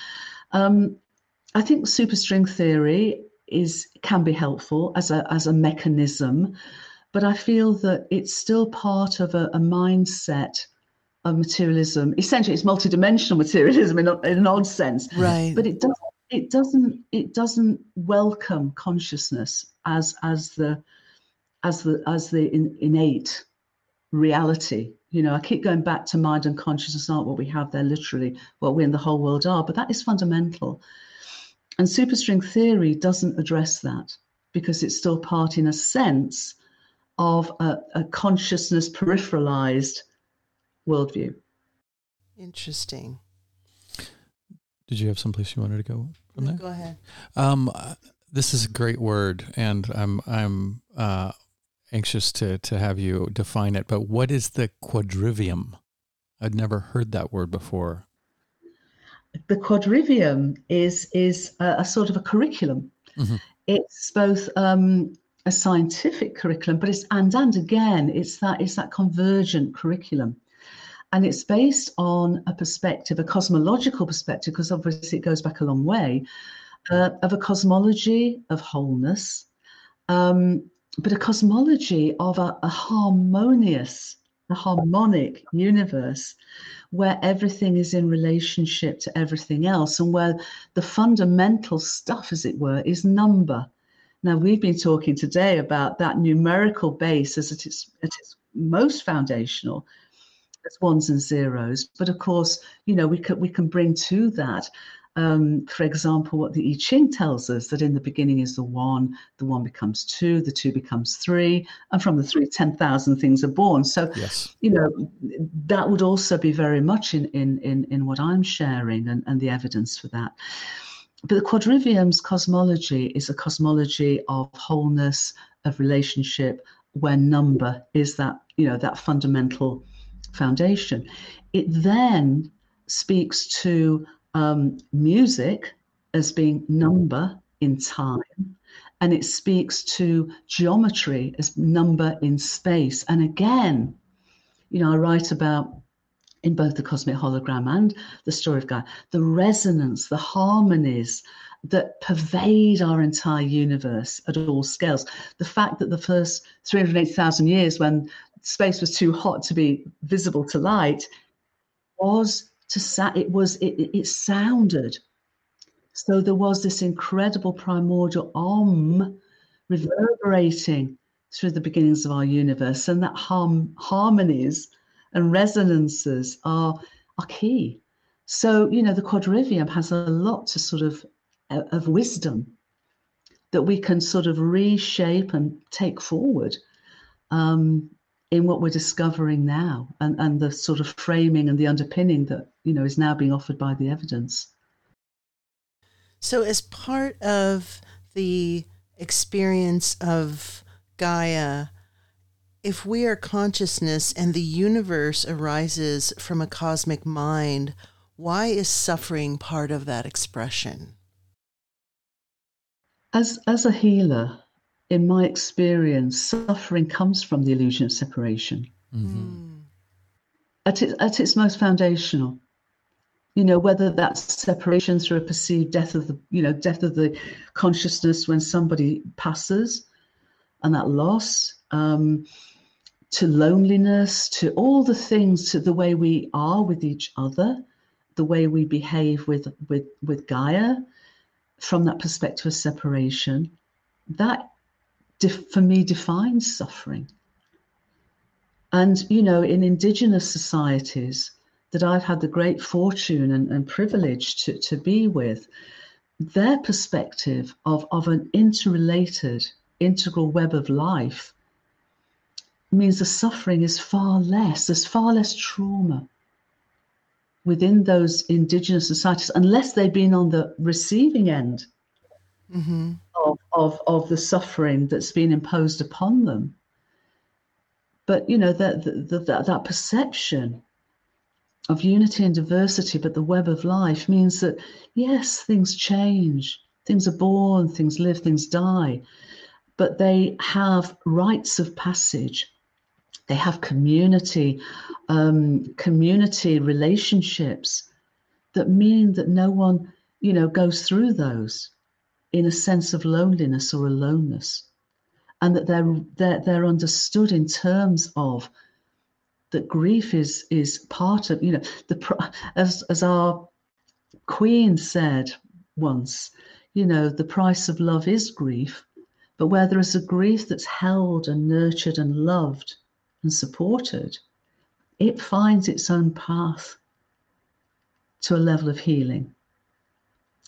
Um, I think superstring theory is can be helpful as a as a mechanism, but I feel that it's still part of a, a mindset of materialism. Essentially, it's multidimensional materialism in, in an odd sense, right? But it doesn't it doesn't it doesn't welcome consciousness as as the as the as the in, innate reality. You know, I keep going back to mind and consciousness aren't what we have, they're literally what we in the whole world are, but that is fundamental. And superstring theory doesn't address that because it's still part, in a sense, of a, a consciousness peripheralized worldview. Interesting. Did you have someplace you wanted to go from there? Go ahead. Um, this is a great word, and I'm I'm uh, anxious to to have you define it. But what is the quadrivium? I'd never heard that word before. The quadrivium is is a, a sort of a curriculum. Mm-hmm. It's both um, a scientific curriculum, but it's and and again, it's that it's that convergent curriculum. And it's based on a perspective, a cosmological perspective, because obviously it goes back a long way, uh, of a cosmology of wholeness, um, but a cosmology of a, a harmonious, a harmonic universe where everything is in relationship to everything else and where the fundamental stuff, as it were, is number. Now, we've been talking today about that numerical base as it is, at its most foundational, as ones and zeros. But of course, you know, we can, we can bring to that um, for example, what the I Ching tells us that in the beginning is the one, the one becomes two, the two becomes three, and from the three, 10,000 things are born. So, yes. you know, that would also be very much in, in, in, in what I'm sharing and, and the evidence for that. But the quadrivium's cosmology is a cosmology of wholeness, of relationship, where number is that, you know, that fundamental foundation. It then speaks to um, music as being number in time, and it speaks to geometry as number in space. And again, you know, I write about in both the cosmic hologram and the story of Gaia, the resonance, the harmonies that pervade our entire universe at all scales. The fact that the first 380,000 years, when space was too hot to be visible to light, was to sa- it was it, it sounded. So there was this incredible primordial om reverberating through the beginnings of our universe and that harm, harmonies and resonances are are key. So you know the quadrivium has a lot to sort of of wisdom that we can sort of reshape and take forward. Um, in what we're discovering now and, and the sort of framing and the underpinning that you know is now being offered by the evidence. So as part of the experience of gaia if we are consciousness and the universe arises from a cosmic mind why is suffering part of that expression? As as a healer in my experience, suffering comes from the illusion of separation. Mm-hmm. At, its, at its most foundational. You know, whether that's separation through a perceived death of the, you know, death of the consciousness when somebody passes and that loss, um, to loneliness, to all the things, to the way we are with each other, the way we behave with with with Gaia, from that perspective of separation, that for me defines suffering. And, you know, in indigenous societies that I've had the great fortune and, and privilege to, to be with, their perspective of, of an interrelated, integral web of life means the suffering is far less. There's far less trauma within those indigenous societies, unless they've been on the receiving end mm-hmm. Of, of, of the suffering that's been imposed upon them. But you know that that that perception of unity and diversity, but the web of life means that yes, things change, things are born, things live, things die, but they have rites of passage. They have community, um, community relationships that mean that no one, you know, goes through those in a sense of loneliness or aloneness, and that they're they're, they're understood in terms of that grief is is part of you know the as as our queen said once you know the price of love is grief but where there is a grief that's held and nurtured and loved and supported it finds its own path to a level of healing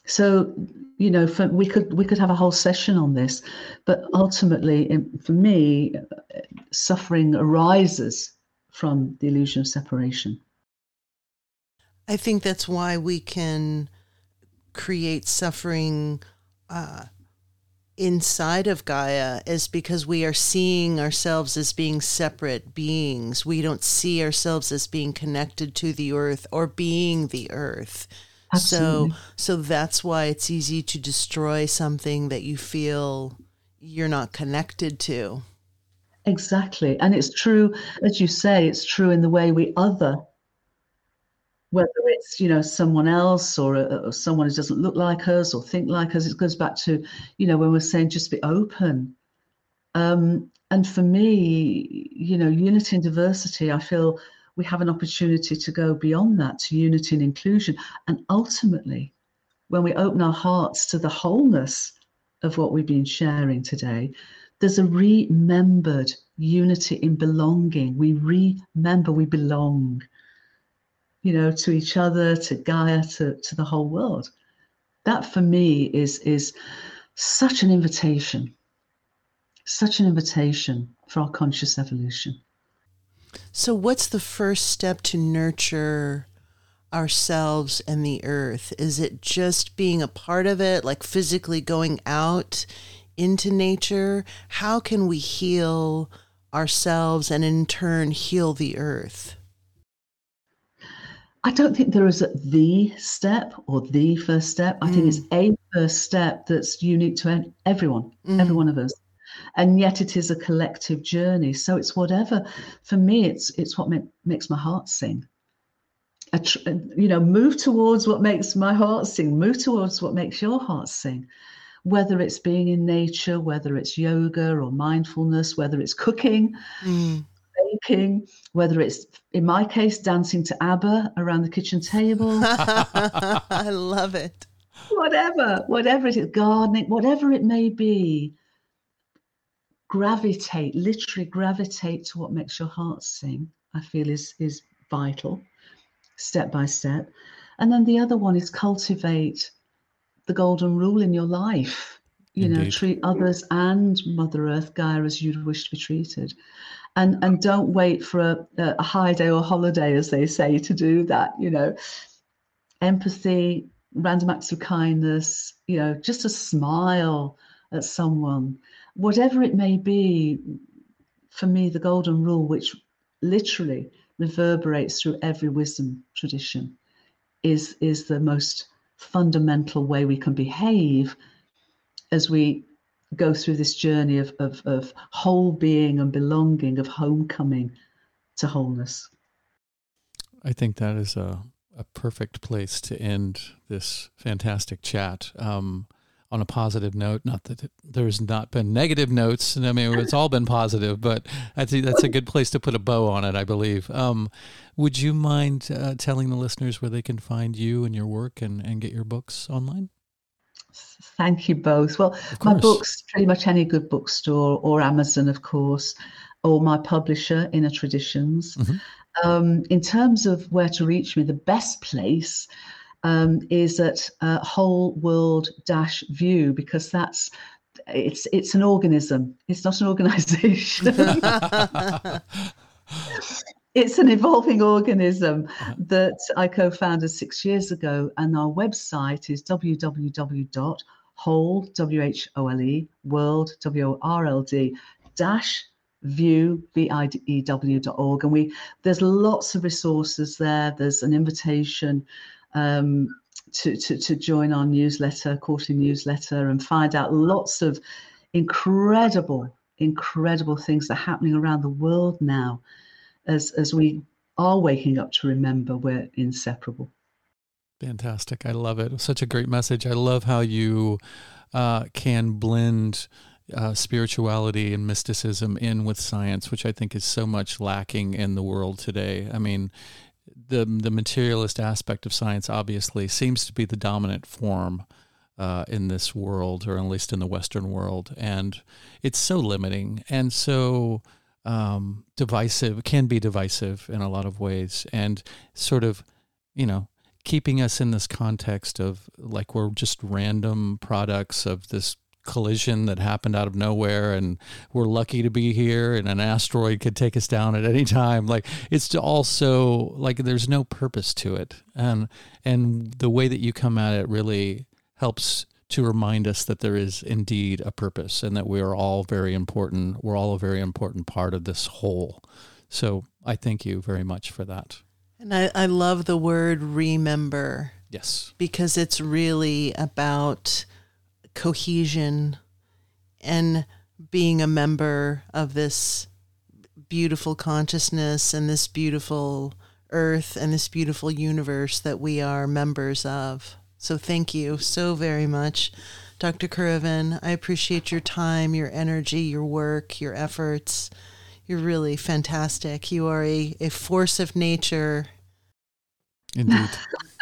so you know for, we could we could have a whole session on this but ultimately for me suffering arises from the illusion of separation i think that's why we can create suffering uh, inside of Gaia is because we are seeing ourselves as being separate beings. We don't see ourselves as being connected to the earth or being the earth. Absolutely. So so that's why it's easy to destroy something that you feel you're not connected to. Exactly. And it's true, as you say, it's true in the way we other, whether it's, you know, someone else or, or someone who doesn't look like us or think like us. It goes back to, you know, when we're saying just be open. Um, and for me, you know, unity and diversity, I feel we have an opportunity to go beyond that to unity and inclusion. And ultimately, when we open our hearts to the wholeness of what we've been sharing today, there's a remembered unity in belonging. We remember we belong, you know, to each other, to Gaia, to, to the whole world. That for me is is such an invitation, such an invitation for our conscious evolution. So, what's the first step to nurture ourselves and the earth? Is it just being a part of it, like physically going out into nature? How can we heal ourselves and in turn heal the earth? I don't think there is a the step or the first step. I mm. think it's a first step that's unique to everyone, mm. every one of us and yet it is a collective journey. So it's whatever for me it's it's what make, makes my heart sing. Tr- you know move towards what makes my heart sing move towards what makes your heart sing. Whether it's being in nature whether it's yoga or mindfulness whether it's cooking mm. baking whether it's in my case dancing to abba around the kitchen table. I love it. Whatever whatever it is gardening whatever it may be gravitate, literally gravitate to what makes your heart sing, I feel is is vital, step by step. And then the other one is cultivate the golden rule in your life. You Indeed. know, treat others and Mother Earth, Gaia, as you'd wish to be treated. And and don't wait for a, a high day or holiday, as they say, to do that. You know, empathy, random acts of kindness, you know, just a smile at someone whatever it may be, for me, the golden rule, which literally reverberates through every wisdom tradition, is, is the most fundamental way we can behave as we go through this journey of, of, of whole being and belonging, of homecoming to wholeness. I think that is a, a perfect place to end this fantastic chat. Um, on a positive note. Not that there's not been negative notes. I mean, it's all been positive, but I think that's a good place to put a bow on it, I believe. Um, would you mind uh, telling the listeners where they can find you and your work and, and get your books online? Thank you both. Well, my books, pretty much any good bookstore or Amazon, of course, or my publisher, Inner Traditions. Mm-hmm. Um, in terms of where to reach me, the best place um, is at uh, whole world dash view because that's it's it's an organism. It's not an organization. it's an evolving organism that I co-founded six years ago, and our website is www.whole w h o l e world w o r l d dash view v-i-e-w.org and we there's lots of resources there there's an invitation um, to, to, to join our newsletter quarterly newsletter and find out lots of incredible incredible things that are happening around the world now as as we are waking up to remember we're inseparable. Fantastic. I love it. Such a great message. I love how you uh, can blend uh, spirituality and mysticism in with science, which I think is so much lacking in the world today. I mean, the the materialist aspect of science obviously seems to be the dominant form uh, in this world, or at least in the Western world, and it's so limiting and so um, divisive. Can be divisive in a lot of ways, and sort of, you know, keeping us in this context of like we're just random products of this collision that happened out of nowhere and we're lucky to be here and an asteroid could take us down at any time. Like it's also like there's no purpose to it. And and the way that you come at it really helps to remind us that there is indeed a purpose and that we are all very important. We're all a very important part of this whole. So i thank you very much for that. And i, I love the word remember. Yes. Because it's really about cohesion and being a member of this beautiful consciousness and this beautiful earth and this beautiful universe that we are members of. So thank you so very much, Dr. Currivan. I appreciate your time, your energy, your work, your efforts. You're really fantastic. You are a, a force of nature Indeed.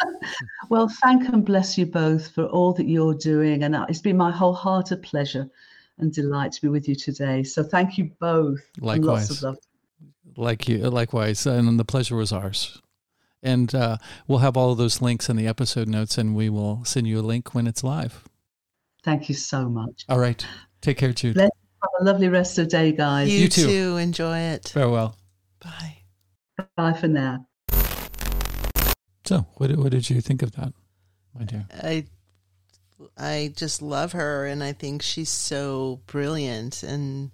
well, thank and bless you both for all that you're doing. And it's been my whole wholehearted pleasure and delight to be with you today. So thank you both. Likewise. Lots of love. Like you, likewise. And the pleasure was ours. And uh, we'll have all of those links in the episode notes, and we will send you a link when it's live. Thank you so much. All right. Take care, Jude. Let's have a lovely rest of the day, guys. You, you too. too. Enjoy it. Farewell. Bye. Bye for now. So, what what did you think of that, my dear? I I just love her, and I think she's so brilliant, and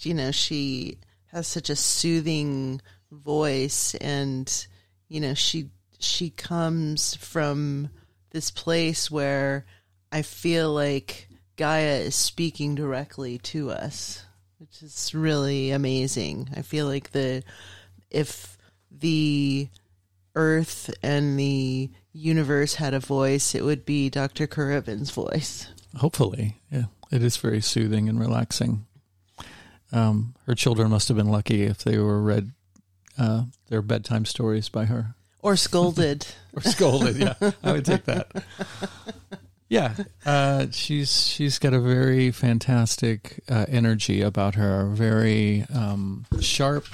you know she has such a soothing voice, and you know she she comes from this place where I feel like Gaia is speaking directly to us, which is really amazing. I feel like the if the Earth and the universe had a voice, it would be Dr. Currivan's voice. Hopefully, yeah, it is very soothing and relaxing. Um, her children must have been lucky if they were read uh, their bedtime stories by her, or scolded, or scolded. Yeah, I would take that. Yeah, uh, she's she's got a very fantastic uh, energy about her, very um, sharp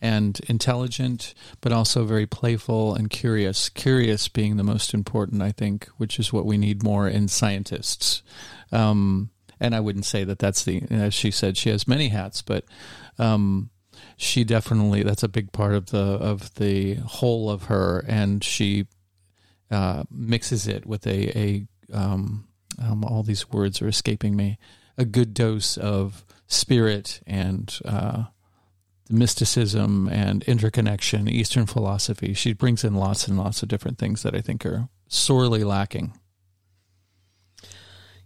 and intelligent, but also very playful and curious. Curious being the most important, I think, which is what we need more in scientists. Um, and I wouldn't say that that's the, as she said, she has many hats, but um, she definitely that's a big part of the of the whole of her, and she uh, mixes it with a a um, um all these words are escaping me a good dose of spirit and uh, mysticism and interconnection, Eastern philosophy. She brings in lots and lots of different things that I think are sorely lacking.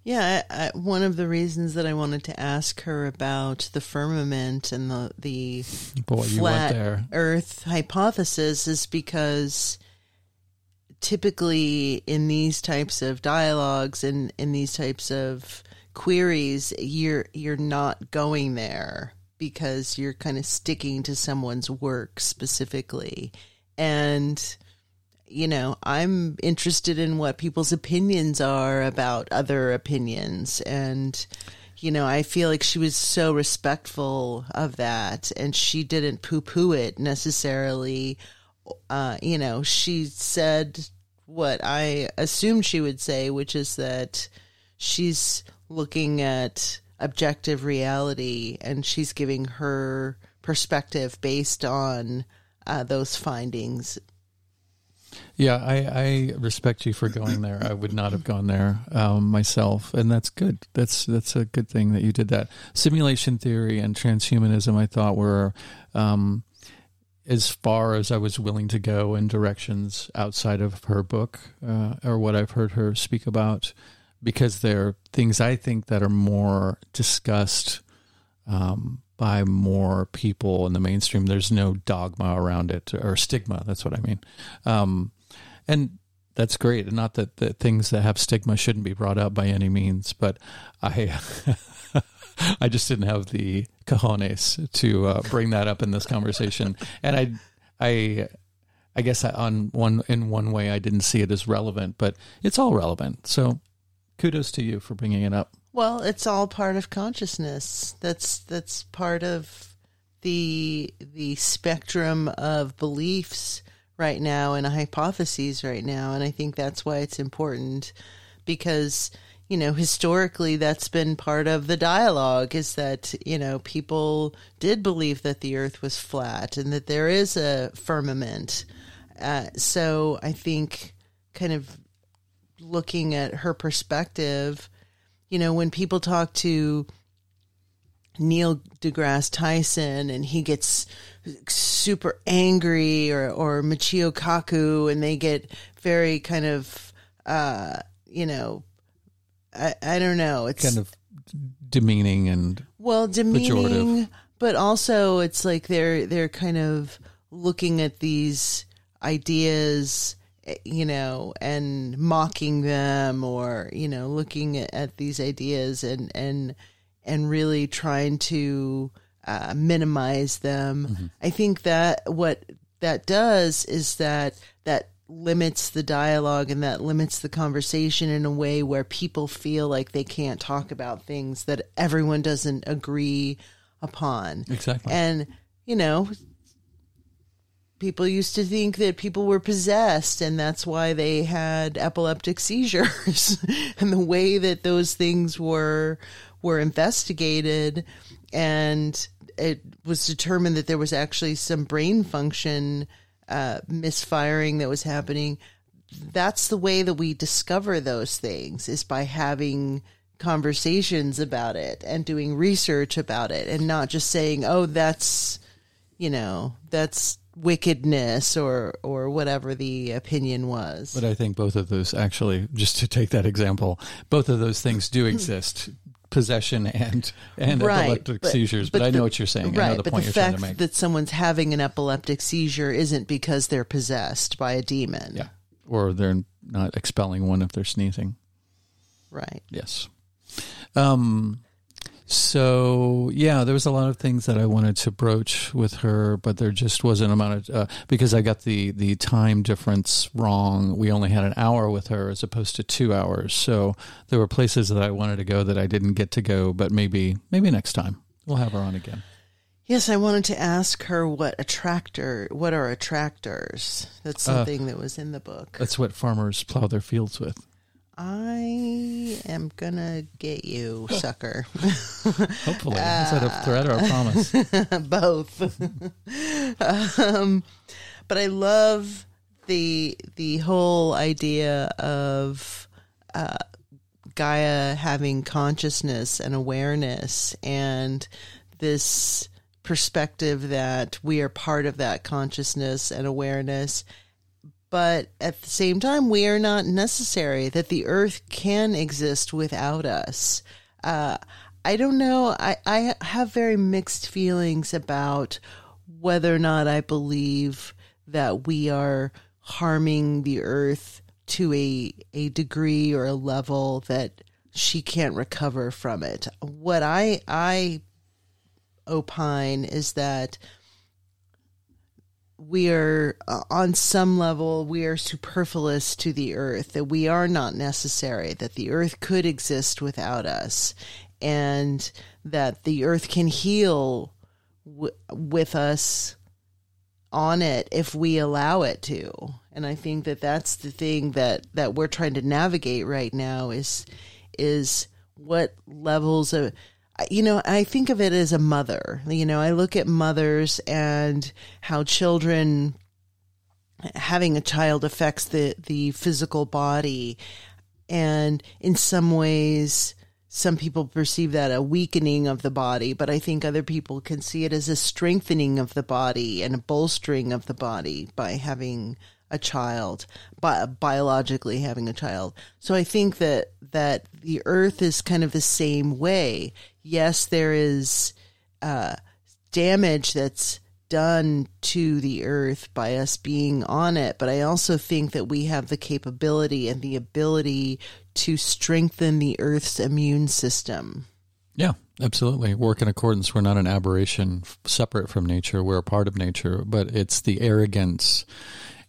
Yeah, I, I, one of the reasons that I wanted to ask her about the firmament and the the Boy, flat Earth hypothesis is because typically in these types of dialogues and in these types of queries, you're you're not going there because you're kind of sticking to someone's work specifically. And, you know, I'm interested in what people's opinions are about other opinions. And, you know, I feel like she was so respectful of that and she didn't poo poo it necessarily. Uh, you know, she said what I assumed she would say, which is that she's looking at objective reality and she's giving her perspective based on uh, those findings. Yeah, I, I respect you for going there. I would not have gone there um, myself, and that's good. That's that's a good thing that you did that. Simulation theory and transhumanism, I thought, were um, as far as I was willing to go in directions outside of her book uh, or what I've heard her speak about, because they're things I think that are more discussed um, by more people in the mainstream. There's no dogma around it or stigma. That's what I mean. Um, and that's great. Not that the things that have stigma shouldn't be brought up by any means, but I. I just didn't have the cojones to uh, bring that up in this conversation, and I, I, I guess I, on one in one way I didn't see it as relevant, but it's all relevant. So, kudos to you for bringing it up. Well, it's all part of consciousness. That's that's part of the the spectrum of beliefs right now and hypotheses right now, and I think that's why it's important because you know historically that's been part of the dialogue is that you know people did believe that the earth was flat and that there is a firmament uh, so i think kind of looking at her perspective you know, when people talk to Neil deGrasse Tyson and he gets super angry or, or Michio Kaku and they get very kind of, uh, you know, I, I don't know. It's kind of demeaning and well, demeaning, but also it's like they're, they're kind of looking at these ideas you know, and mocking them or, you know, looking at these ideas and, and, and really trying to uh, minimize them. Mm-hmm. I think that what that does is that that limits the dialogue and that limits the conversation in a way where people feel like they can't talk about things that everyone doesn't agree upon. Exactly. And you know, people used to think that people were possessed and that's why they had epileptic seizures. And the way that those things were were investigated and it was determined that there was actually some brain function uh, misfiring that was happening. That's the way that we discover those things is by having conversations about it and doing research about it and not just saying oh that's you know that's wickedness or or whatever the opinion was. But I think both of those actually just to take that example, both of those things do exist. Possession and and right, epileptic but, seizures, but, but I know what you're saying. Right, I know the but point the you're fact trying to make. that someone's having an epileptic seizure isn't because they're possessed by a demon. Yeah, or they're not expelling one if they're sneezing. Right. Yes. Um, so yeah, there was a lot of things that I wanted to broach with her, but there just wasn't amount of uh, because I got the the time difference wrong. We only had an hour with her as opposed to two hours, so there were places that I wanted to go that I didn't get to go. But maybe maybe next time we'll have her on again. Yes, I wanted to ask her what attractor, what are attractors? That's uh, something uh, that was in the book. That's what farmers plow their fields with. I am gonna get you, sucker. Hopefully, is that a threat or a promise? Both. um, but I love the the whole idea of uh, Gaia having consciousness and awareness, and this perspective that we are part of that consciousness and awareness but at the same time, we are not necessary, that the earth can exist without us. Uh, I don't know. I, I have very mixed feelings about whether or not I believe that we are harming the earth to a, a degree or a level that she can't recover from it. What I, I opine is that we are uh, on some level we are superfluous to the earth that we are not necessary that the earth could exist without us and that the earth can heal w- with us on it if we allow it to. And i think that that's the thing that that we're trying to navigate right now is is what levels of you know, I think of it as a mother. You know, I look at mothers and how children having a child affects the the physical body. And in some ways some people perceive that a weakening of the body but i think other people can see it as a strengthening of the body and a bolstering of the body by having a child bi- biologically having a child. So i think that that the earth is kind of the same way yes there is uh, damage that's done to the earth by us being on it, but I also think that we have the capability and the ability to strengthen the earth's immune system. Yeah, absolutely. Work in accordance. We're not an aberration separate from nature. We're a part of nature, but it's the arrogance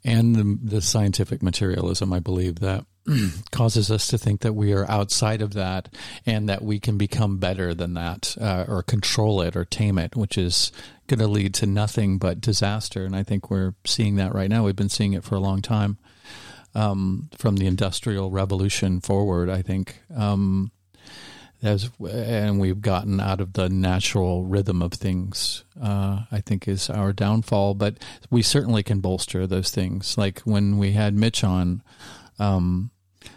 and the, the scientific materialism, I believe, that causes us to think that we are outside of that and that we can become better than that uh, or control it or tame it, which is going to lead to nothing but disaster. And I think we're seeing that right now. We've been seeing it for a long time um, from the Industrial Revolution forward, I think. Um, as and we've gotten out of the natural rhythm of things. Uh, I think is our downfall, but we certainly can bolster those things. Like when we had Mitch on, um,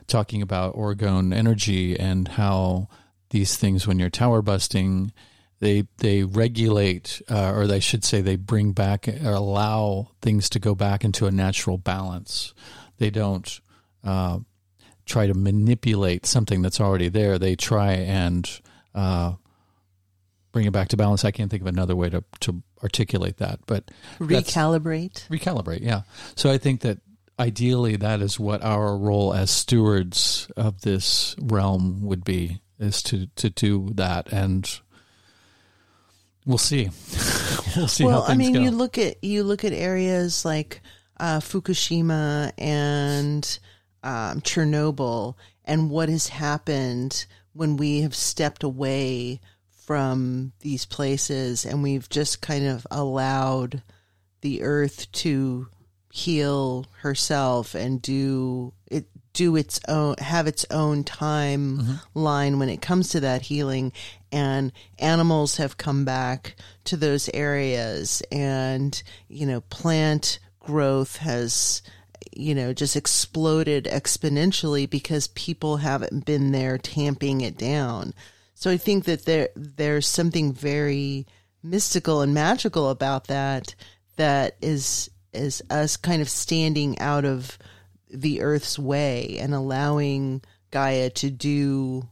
talking about orgone energy and how these things, when you're tower busting, they they regulate, uh, or they should say, they bring back or allow things to go back into a natural balance. They don't uh, try to manipulate something that's already there. They try and uh, bring it back to balance. I can't think of another way to to articulate that, but recalibrate. Recalibrate, yeah. So I think that ideally that is what our role as stewards of this realm would be is to to do that and we'll see we'll see well i mean go. you look at you look at areas like uh, fukushima and um, chernobyl and what has happened when we have stepped away from these places and we've just kind of allowed the earth to heal herself and do it do its own have its own timeline mm-hmm. when it comes to that healing and animals have come back to those areas and you know plant growth has you know just exploded exponentially because people haven't been there tamping it down so i think that there there's something very mystical and magical about that that is is us kind of standing out of the earth's way and allowing Gaia to do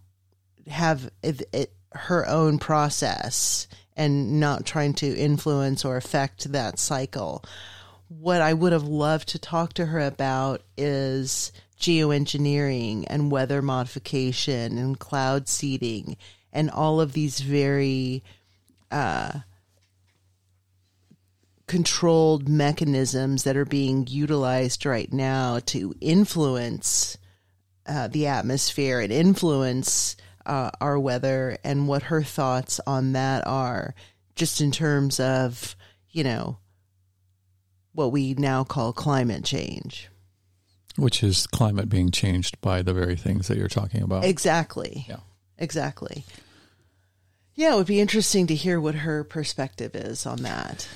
have it, it, her own process and not trying to influence or affect that cycle. What I would have loved to talk to her about is geoengineering and weather modification and cloud seeding and all of these very uh, controlled mechanisms that are being utilized right now to influence uh, the atmosphere and influence uh, our weather and what her thoughts on that are, just in terms of, you know, what we now call climate change. Which is climate being changed by the very things that you're talking about. Exactly. Yeah. Exactly. Yeah, it would be interesting to hear what her perspective is on that.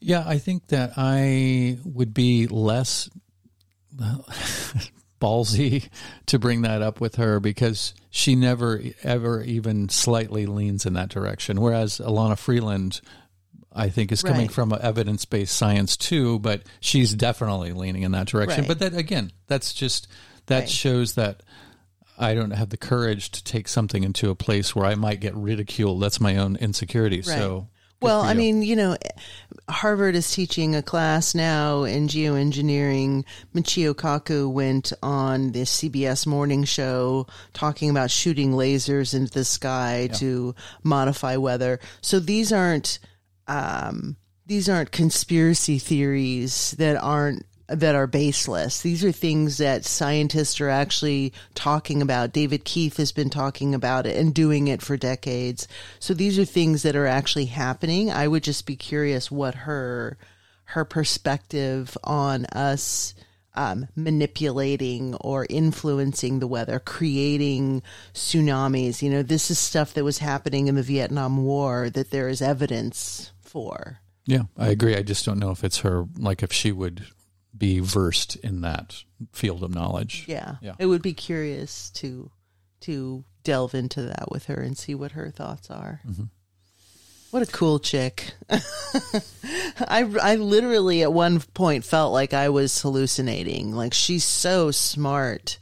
Yeah, I think that I would be less ballsy to bring that up with her because she never ever even slightly leans in that direction. Whereas Elana Freeland, I think, is coming Right. from evidence based science too, but she's definitely leaning in that direction. Right. But that again, that's just that Right. shows that. I don't have the courage to take something into a place where I might get ridiculed. That's my own insecurity. So, Well, I mean, you know, Harvard is teaching a class now in geoengineering. Michio Kaku went on the CBS morning show talking about shooting lasers into the sky to modify weather. So these aren't um, these aren't conspiracy theories that aren't that are baseless. These are things that scientists are actually talking about. David Keith has been talking about it and doing it for decades. So these are things that are actually happening. I would just be curious what her her perspective on us um, manipulating or influencing the weather, creating tsunamis. You know, this is stuff that was happening in the Vietnam War that there is evidence for. Yeah, I agree. I just don't know if it's her, like if she would be versed in that field of knowledge. Yeah. Yeah. It would be curious to to delve into that with her and see what her thoughts are. What a cool chick. I I literally at one point felt like I was hallucinating. Like she's so smart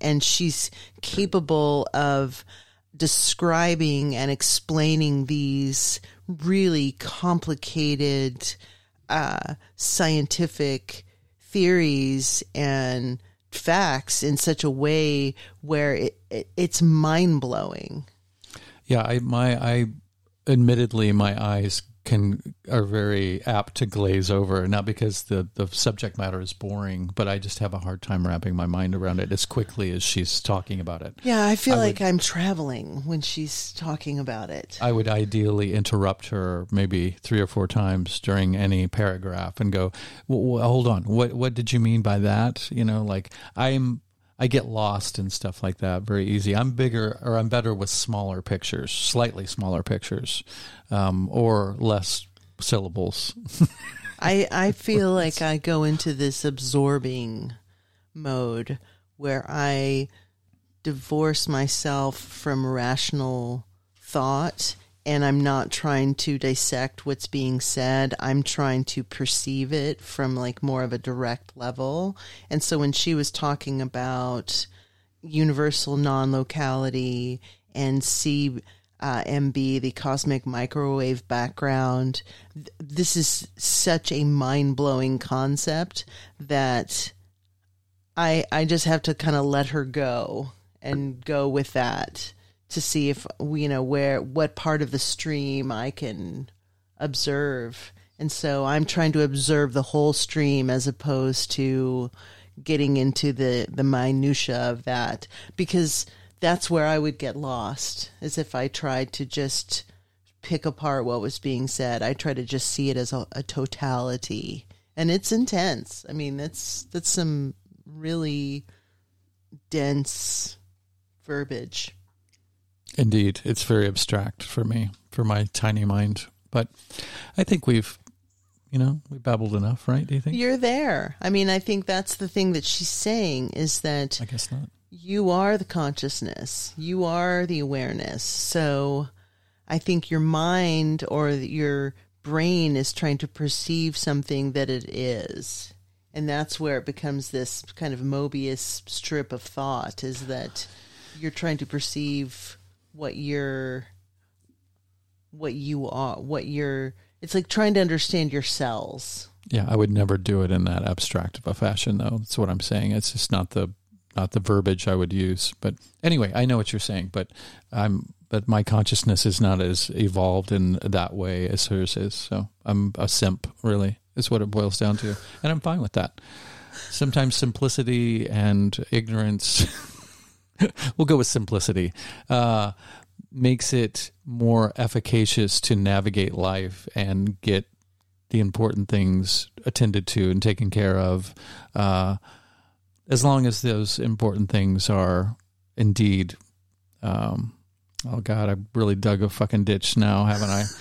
and she's capable of describing and explaining these really complicated uh, scientific theories and facts in such a way where it, it it's mind blowing. Yeah, I my I admittedly my eyes can are very apt to glaze over, not because the the subject matter is boring, but I just have a hard time wrapping my mind around it as quickly as she's talking about it. Yeah, I feel I like I'm traveling when she's talking about it. I would ideally interrupt her maybe three or four times during any paragraph and go, well, "Hold on, what what did you mean by that?" You know, like I'm I get lost and stuff like that very easy. I'm bigger or I'm better with smaller pictures, slightly smaller pictures, um, or less syllables. I I feel like I go into this absorbing mode where I divorce myself from rational thought and I'm not trying to dissect what's being said. I'm trying to perceive it from like more of a direct level. And so when she was talking about universal non-locality and C uh, the cosmic microwave background. Th- This is such a mind blowing concept that I I just have to kind of let her go and go with that to see if you know where what part of the stream I can observe. And so I'm trying to observe the whole stream as opposed to getting into the the minutia of that because that's where I would get lost as if I tried to just pick apart what was being said. I try to just see it as a, a totality, and it's intense. I mean, that's that's some really dense verbiage. Indeed, it's very abstract for me, for my tiny mind. But I think we've, you know, we babbled enough, right? Do you think? You're there. I mean, I think that's the thing that she's saying is that I guess not. you are the consciousness, you are the awareness. So I think your mind or your brain is trying to perceive something that it is. And that's where it becomes this kind of Mobius strip of thought is that you're trying to perceive what you're what you are, what you're it's like trying to understand your cells. Yeah, I would never do it in that abstract of a fashion, though. That's what I'm saying. It's just not the not the verbiage I would use. But anyway, I know what you're saying. But I'm but my consciousness is not as evolved in that way as hers is. So I'm a simp, really, is what it boils down to, and I'm fine with that. Sometimes simplicity and ignorance. we'll go with simplicity. Uh, makes it more efficacious to navigate life and get the important things attended to and taken care of, uh, as long as those important things are indeed. Um, oh God, I really dug a fucking ditch now, haven't I?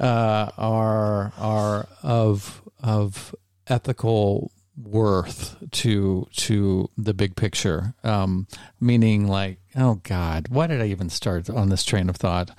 Uh, are are of of ethical worth to to the big picture. Um, meaning, like, oh God, why did I even start on this train of thought?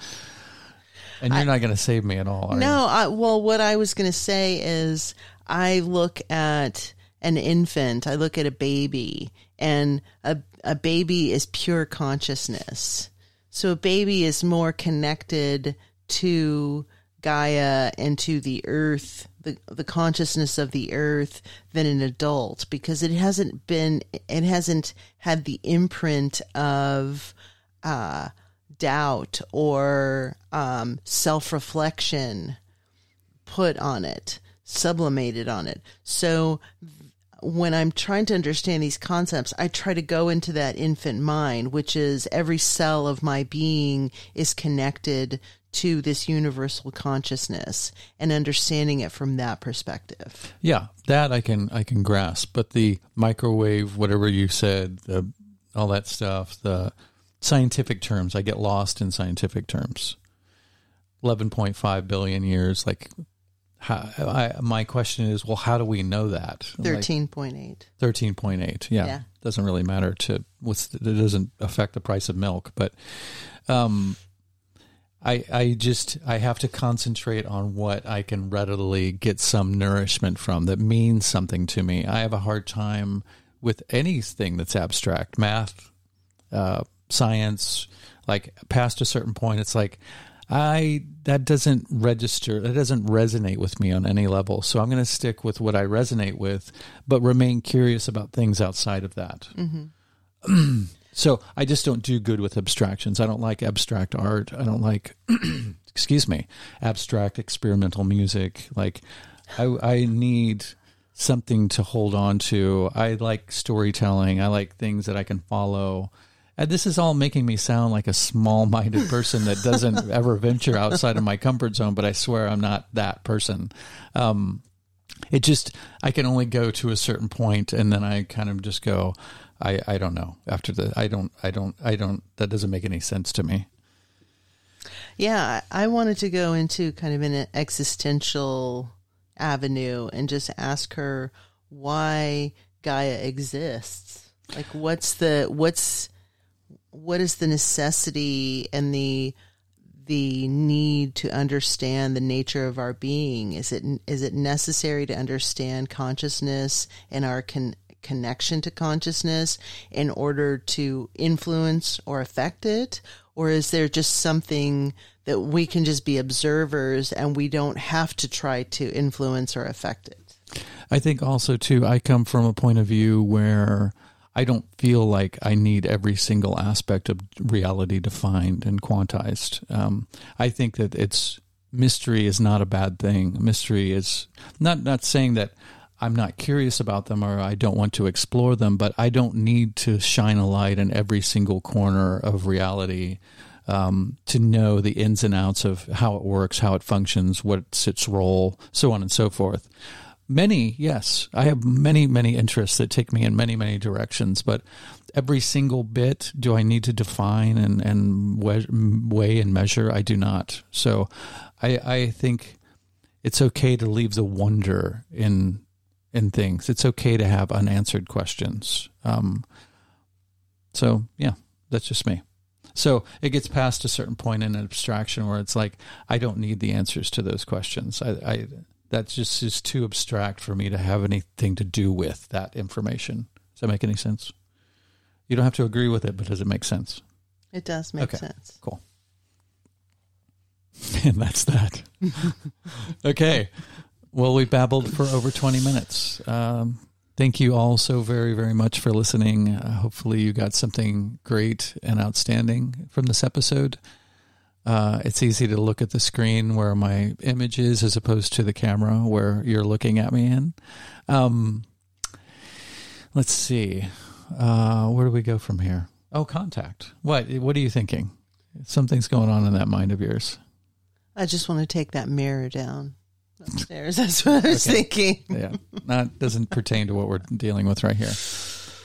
And you're not going to save me at all. Are you? No, I, well, what I was going to say is I look at an infant, I look at a baby, and a, a baby is pure consciousness. So a baby is more connected to Gaia and to the earth, the, the consciousness of the earth than an adult because it hasn't been, it hasn't had the imprint of, uh, doubt or um, self reflection put on it, sublimated on it. So when I'm trying to understand these concepts, I try to go into that infant mind, which is every cell of my being is connected to this universal consciousness and understanding it from that perspective. Yeah, that I can I can grasp, but the microwave, whatever you said, the all that stuff, the scientific terms, I get lost in scientific terms. 11.5 billion years like how, I, my question is well how do we know that 13.8 13.8 yeah, yeah, doesn't really matter to what's it doesn't affect the price of milk but um I, I just I have to concentrate on what I can readily get some nourishment from that means something to me. I have a hard time with anything that's abstract, math, uh, science. Like past a certain point, it's like I that doesn't register. That doesn't resonate with me on any level. So I'm going to stick with what I resonate with, but remain curious about things outside of that. Mm-hmm. So I just don't do good with abstractions. I don't like abstract art. I don't like, excuse me, abstract experimental music. Like, I, I need something to hold on to. I like storytelling. I like things that I can follow. And this is all making me sound like a small minded person that doesn't ever venture outside of my comfort zone, but I swear I'm not that person. Um, it just, I can only go to a certain point and then I kind of just go, I, I don't know after the I don't I don't I don't that doesn't make any sense to me. Yeah, I wanted to go into kind of an existential avenue and just ask her why Gaia exists. Like what's the what's what is the necessity and the the need to understand the nature of our being? Is it is it necessary to understand consciousness and our con, connection to consciousness in order to influence or affect it? Or is there just something that we can just be observers and we don't have to try to influence or affect it? I think also, too, I come from a point of view where I don't feel like I need every single aspect of reality defined and quantized. Um, I think that it's mystery is not a bad thing. Mystery is not not saying that I'm not curious about them or I don't want to explore them, but I don't need to shine a light in every single corner of reality um, to know the ins and outs of how it works, how it functions, what's its role, so on and so forth. Many, yes, I have many, many interests that take me in many, many directions, but every single bit do I need to define and, and weigh and measure? I do not. So I, I think it's okay to leave the wonder in in things. It's okay to have unanswered questions. Um, so yeah, that's just me. So it gets past a certain point in an abstraction where it's like I don't need the answers to those questions. I, I that's just is too abstract for me to have anything to do with that information. Does that make any sense? You don't have to agree with it, but does it make sense? It does make okay, sense. Cool. And that's that. okay. Well, we babbled for over 20 minutes. Um, thank you all so very, very much for listening. Uh, hopefully, you got something great and outstanding from this episode. Uh, it's easy to look at the screen where my image is as opposed to the camera where you're looking at me in. Um, let's see. Uh, where do we go from here? Oh, contact. What? What are you thinking? Something's going on in that mind of yours. I just want to take that mirror down upstairs. That's what I was okay. thinking. yeah, that doesn't pertain to what we're dealing with right here.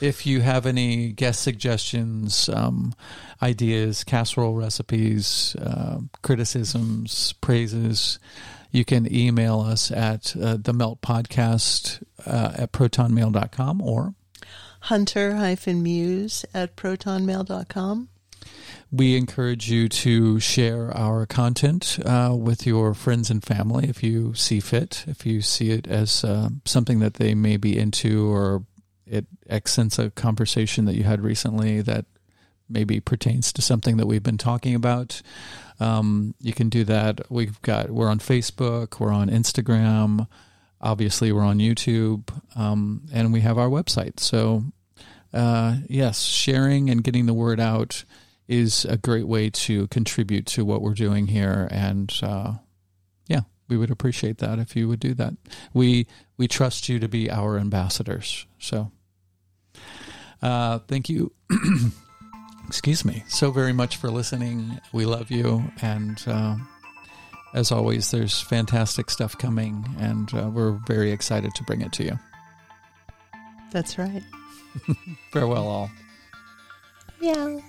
If you have any guest suggestions, um, ideas, casserole recipes, uh, criticisms, praises, you can email us at uh, the melt podcast uh, at protonmail.com or hunter-muse at protonmail.com. We encourage you to share our content uh, with your friends and family if you see fit, if you see it as uh, something that they may be into or it accents a conversation that you had recently that maybe pertains to something that we've been talking about. Um, you can do that. We've got we're on Facebook, we're on Instagram, obviously we're on YouTube, um, and we have our website. So uh, yes, sharing and getting the word out is a great way to contribute to what we're doing here. And uh, yeah, we would appreciate that if you would do that. We we trust you to be our ambassadors. So uh, thank you. excuse me so very much for listening we love you and uh, as always, there's fantastic stuff coming, and uh, we're very excited to bring it to you. That's right. Farewell, all. Yeah.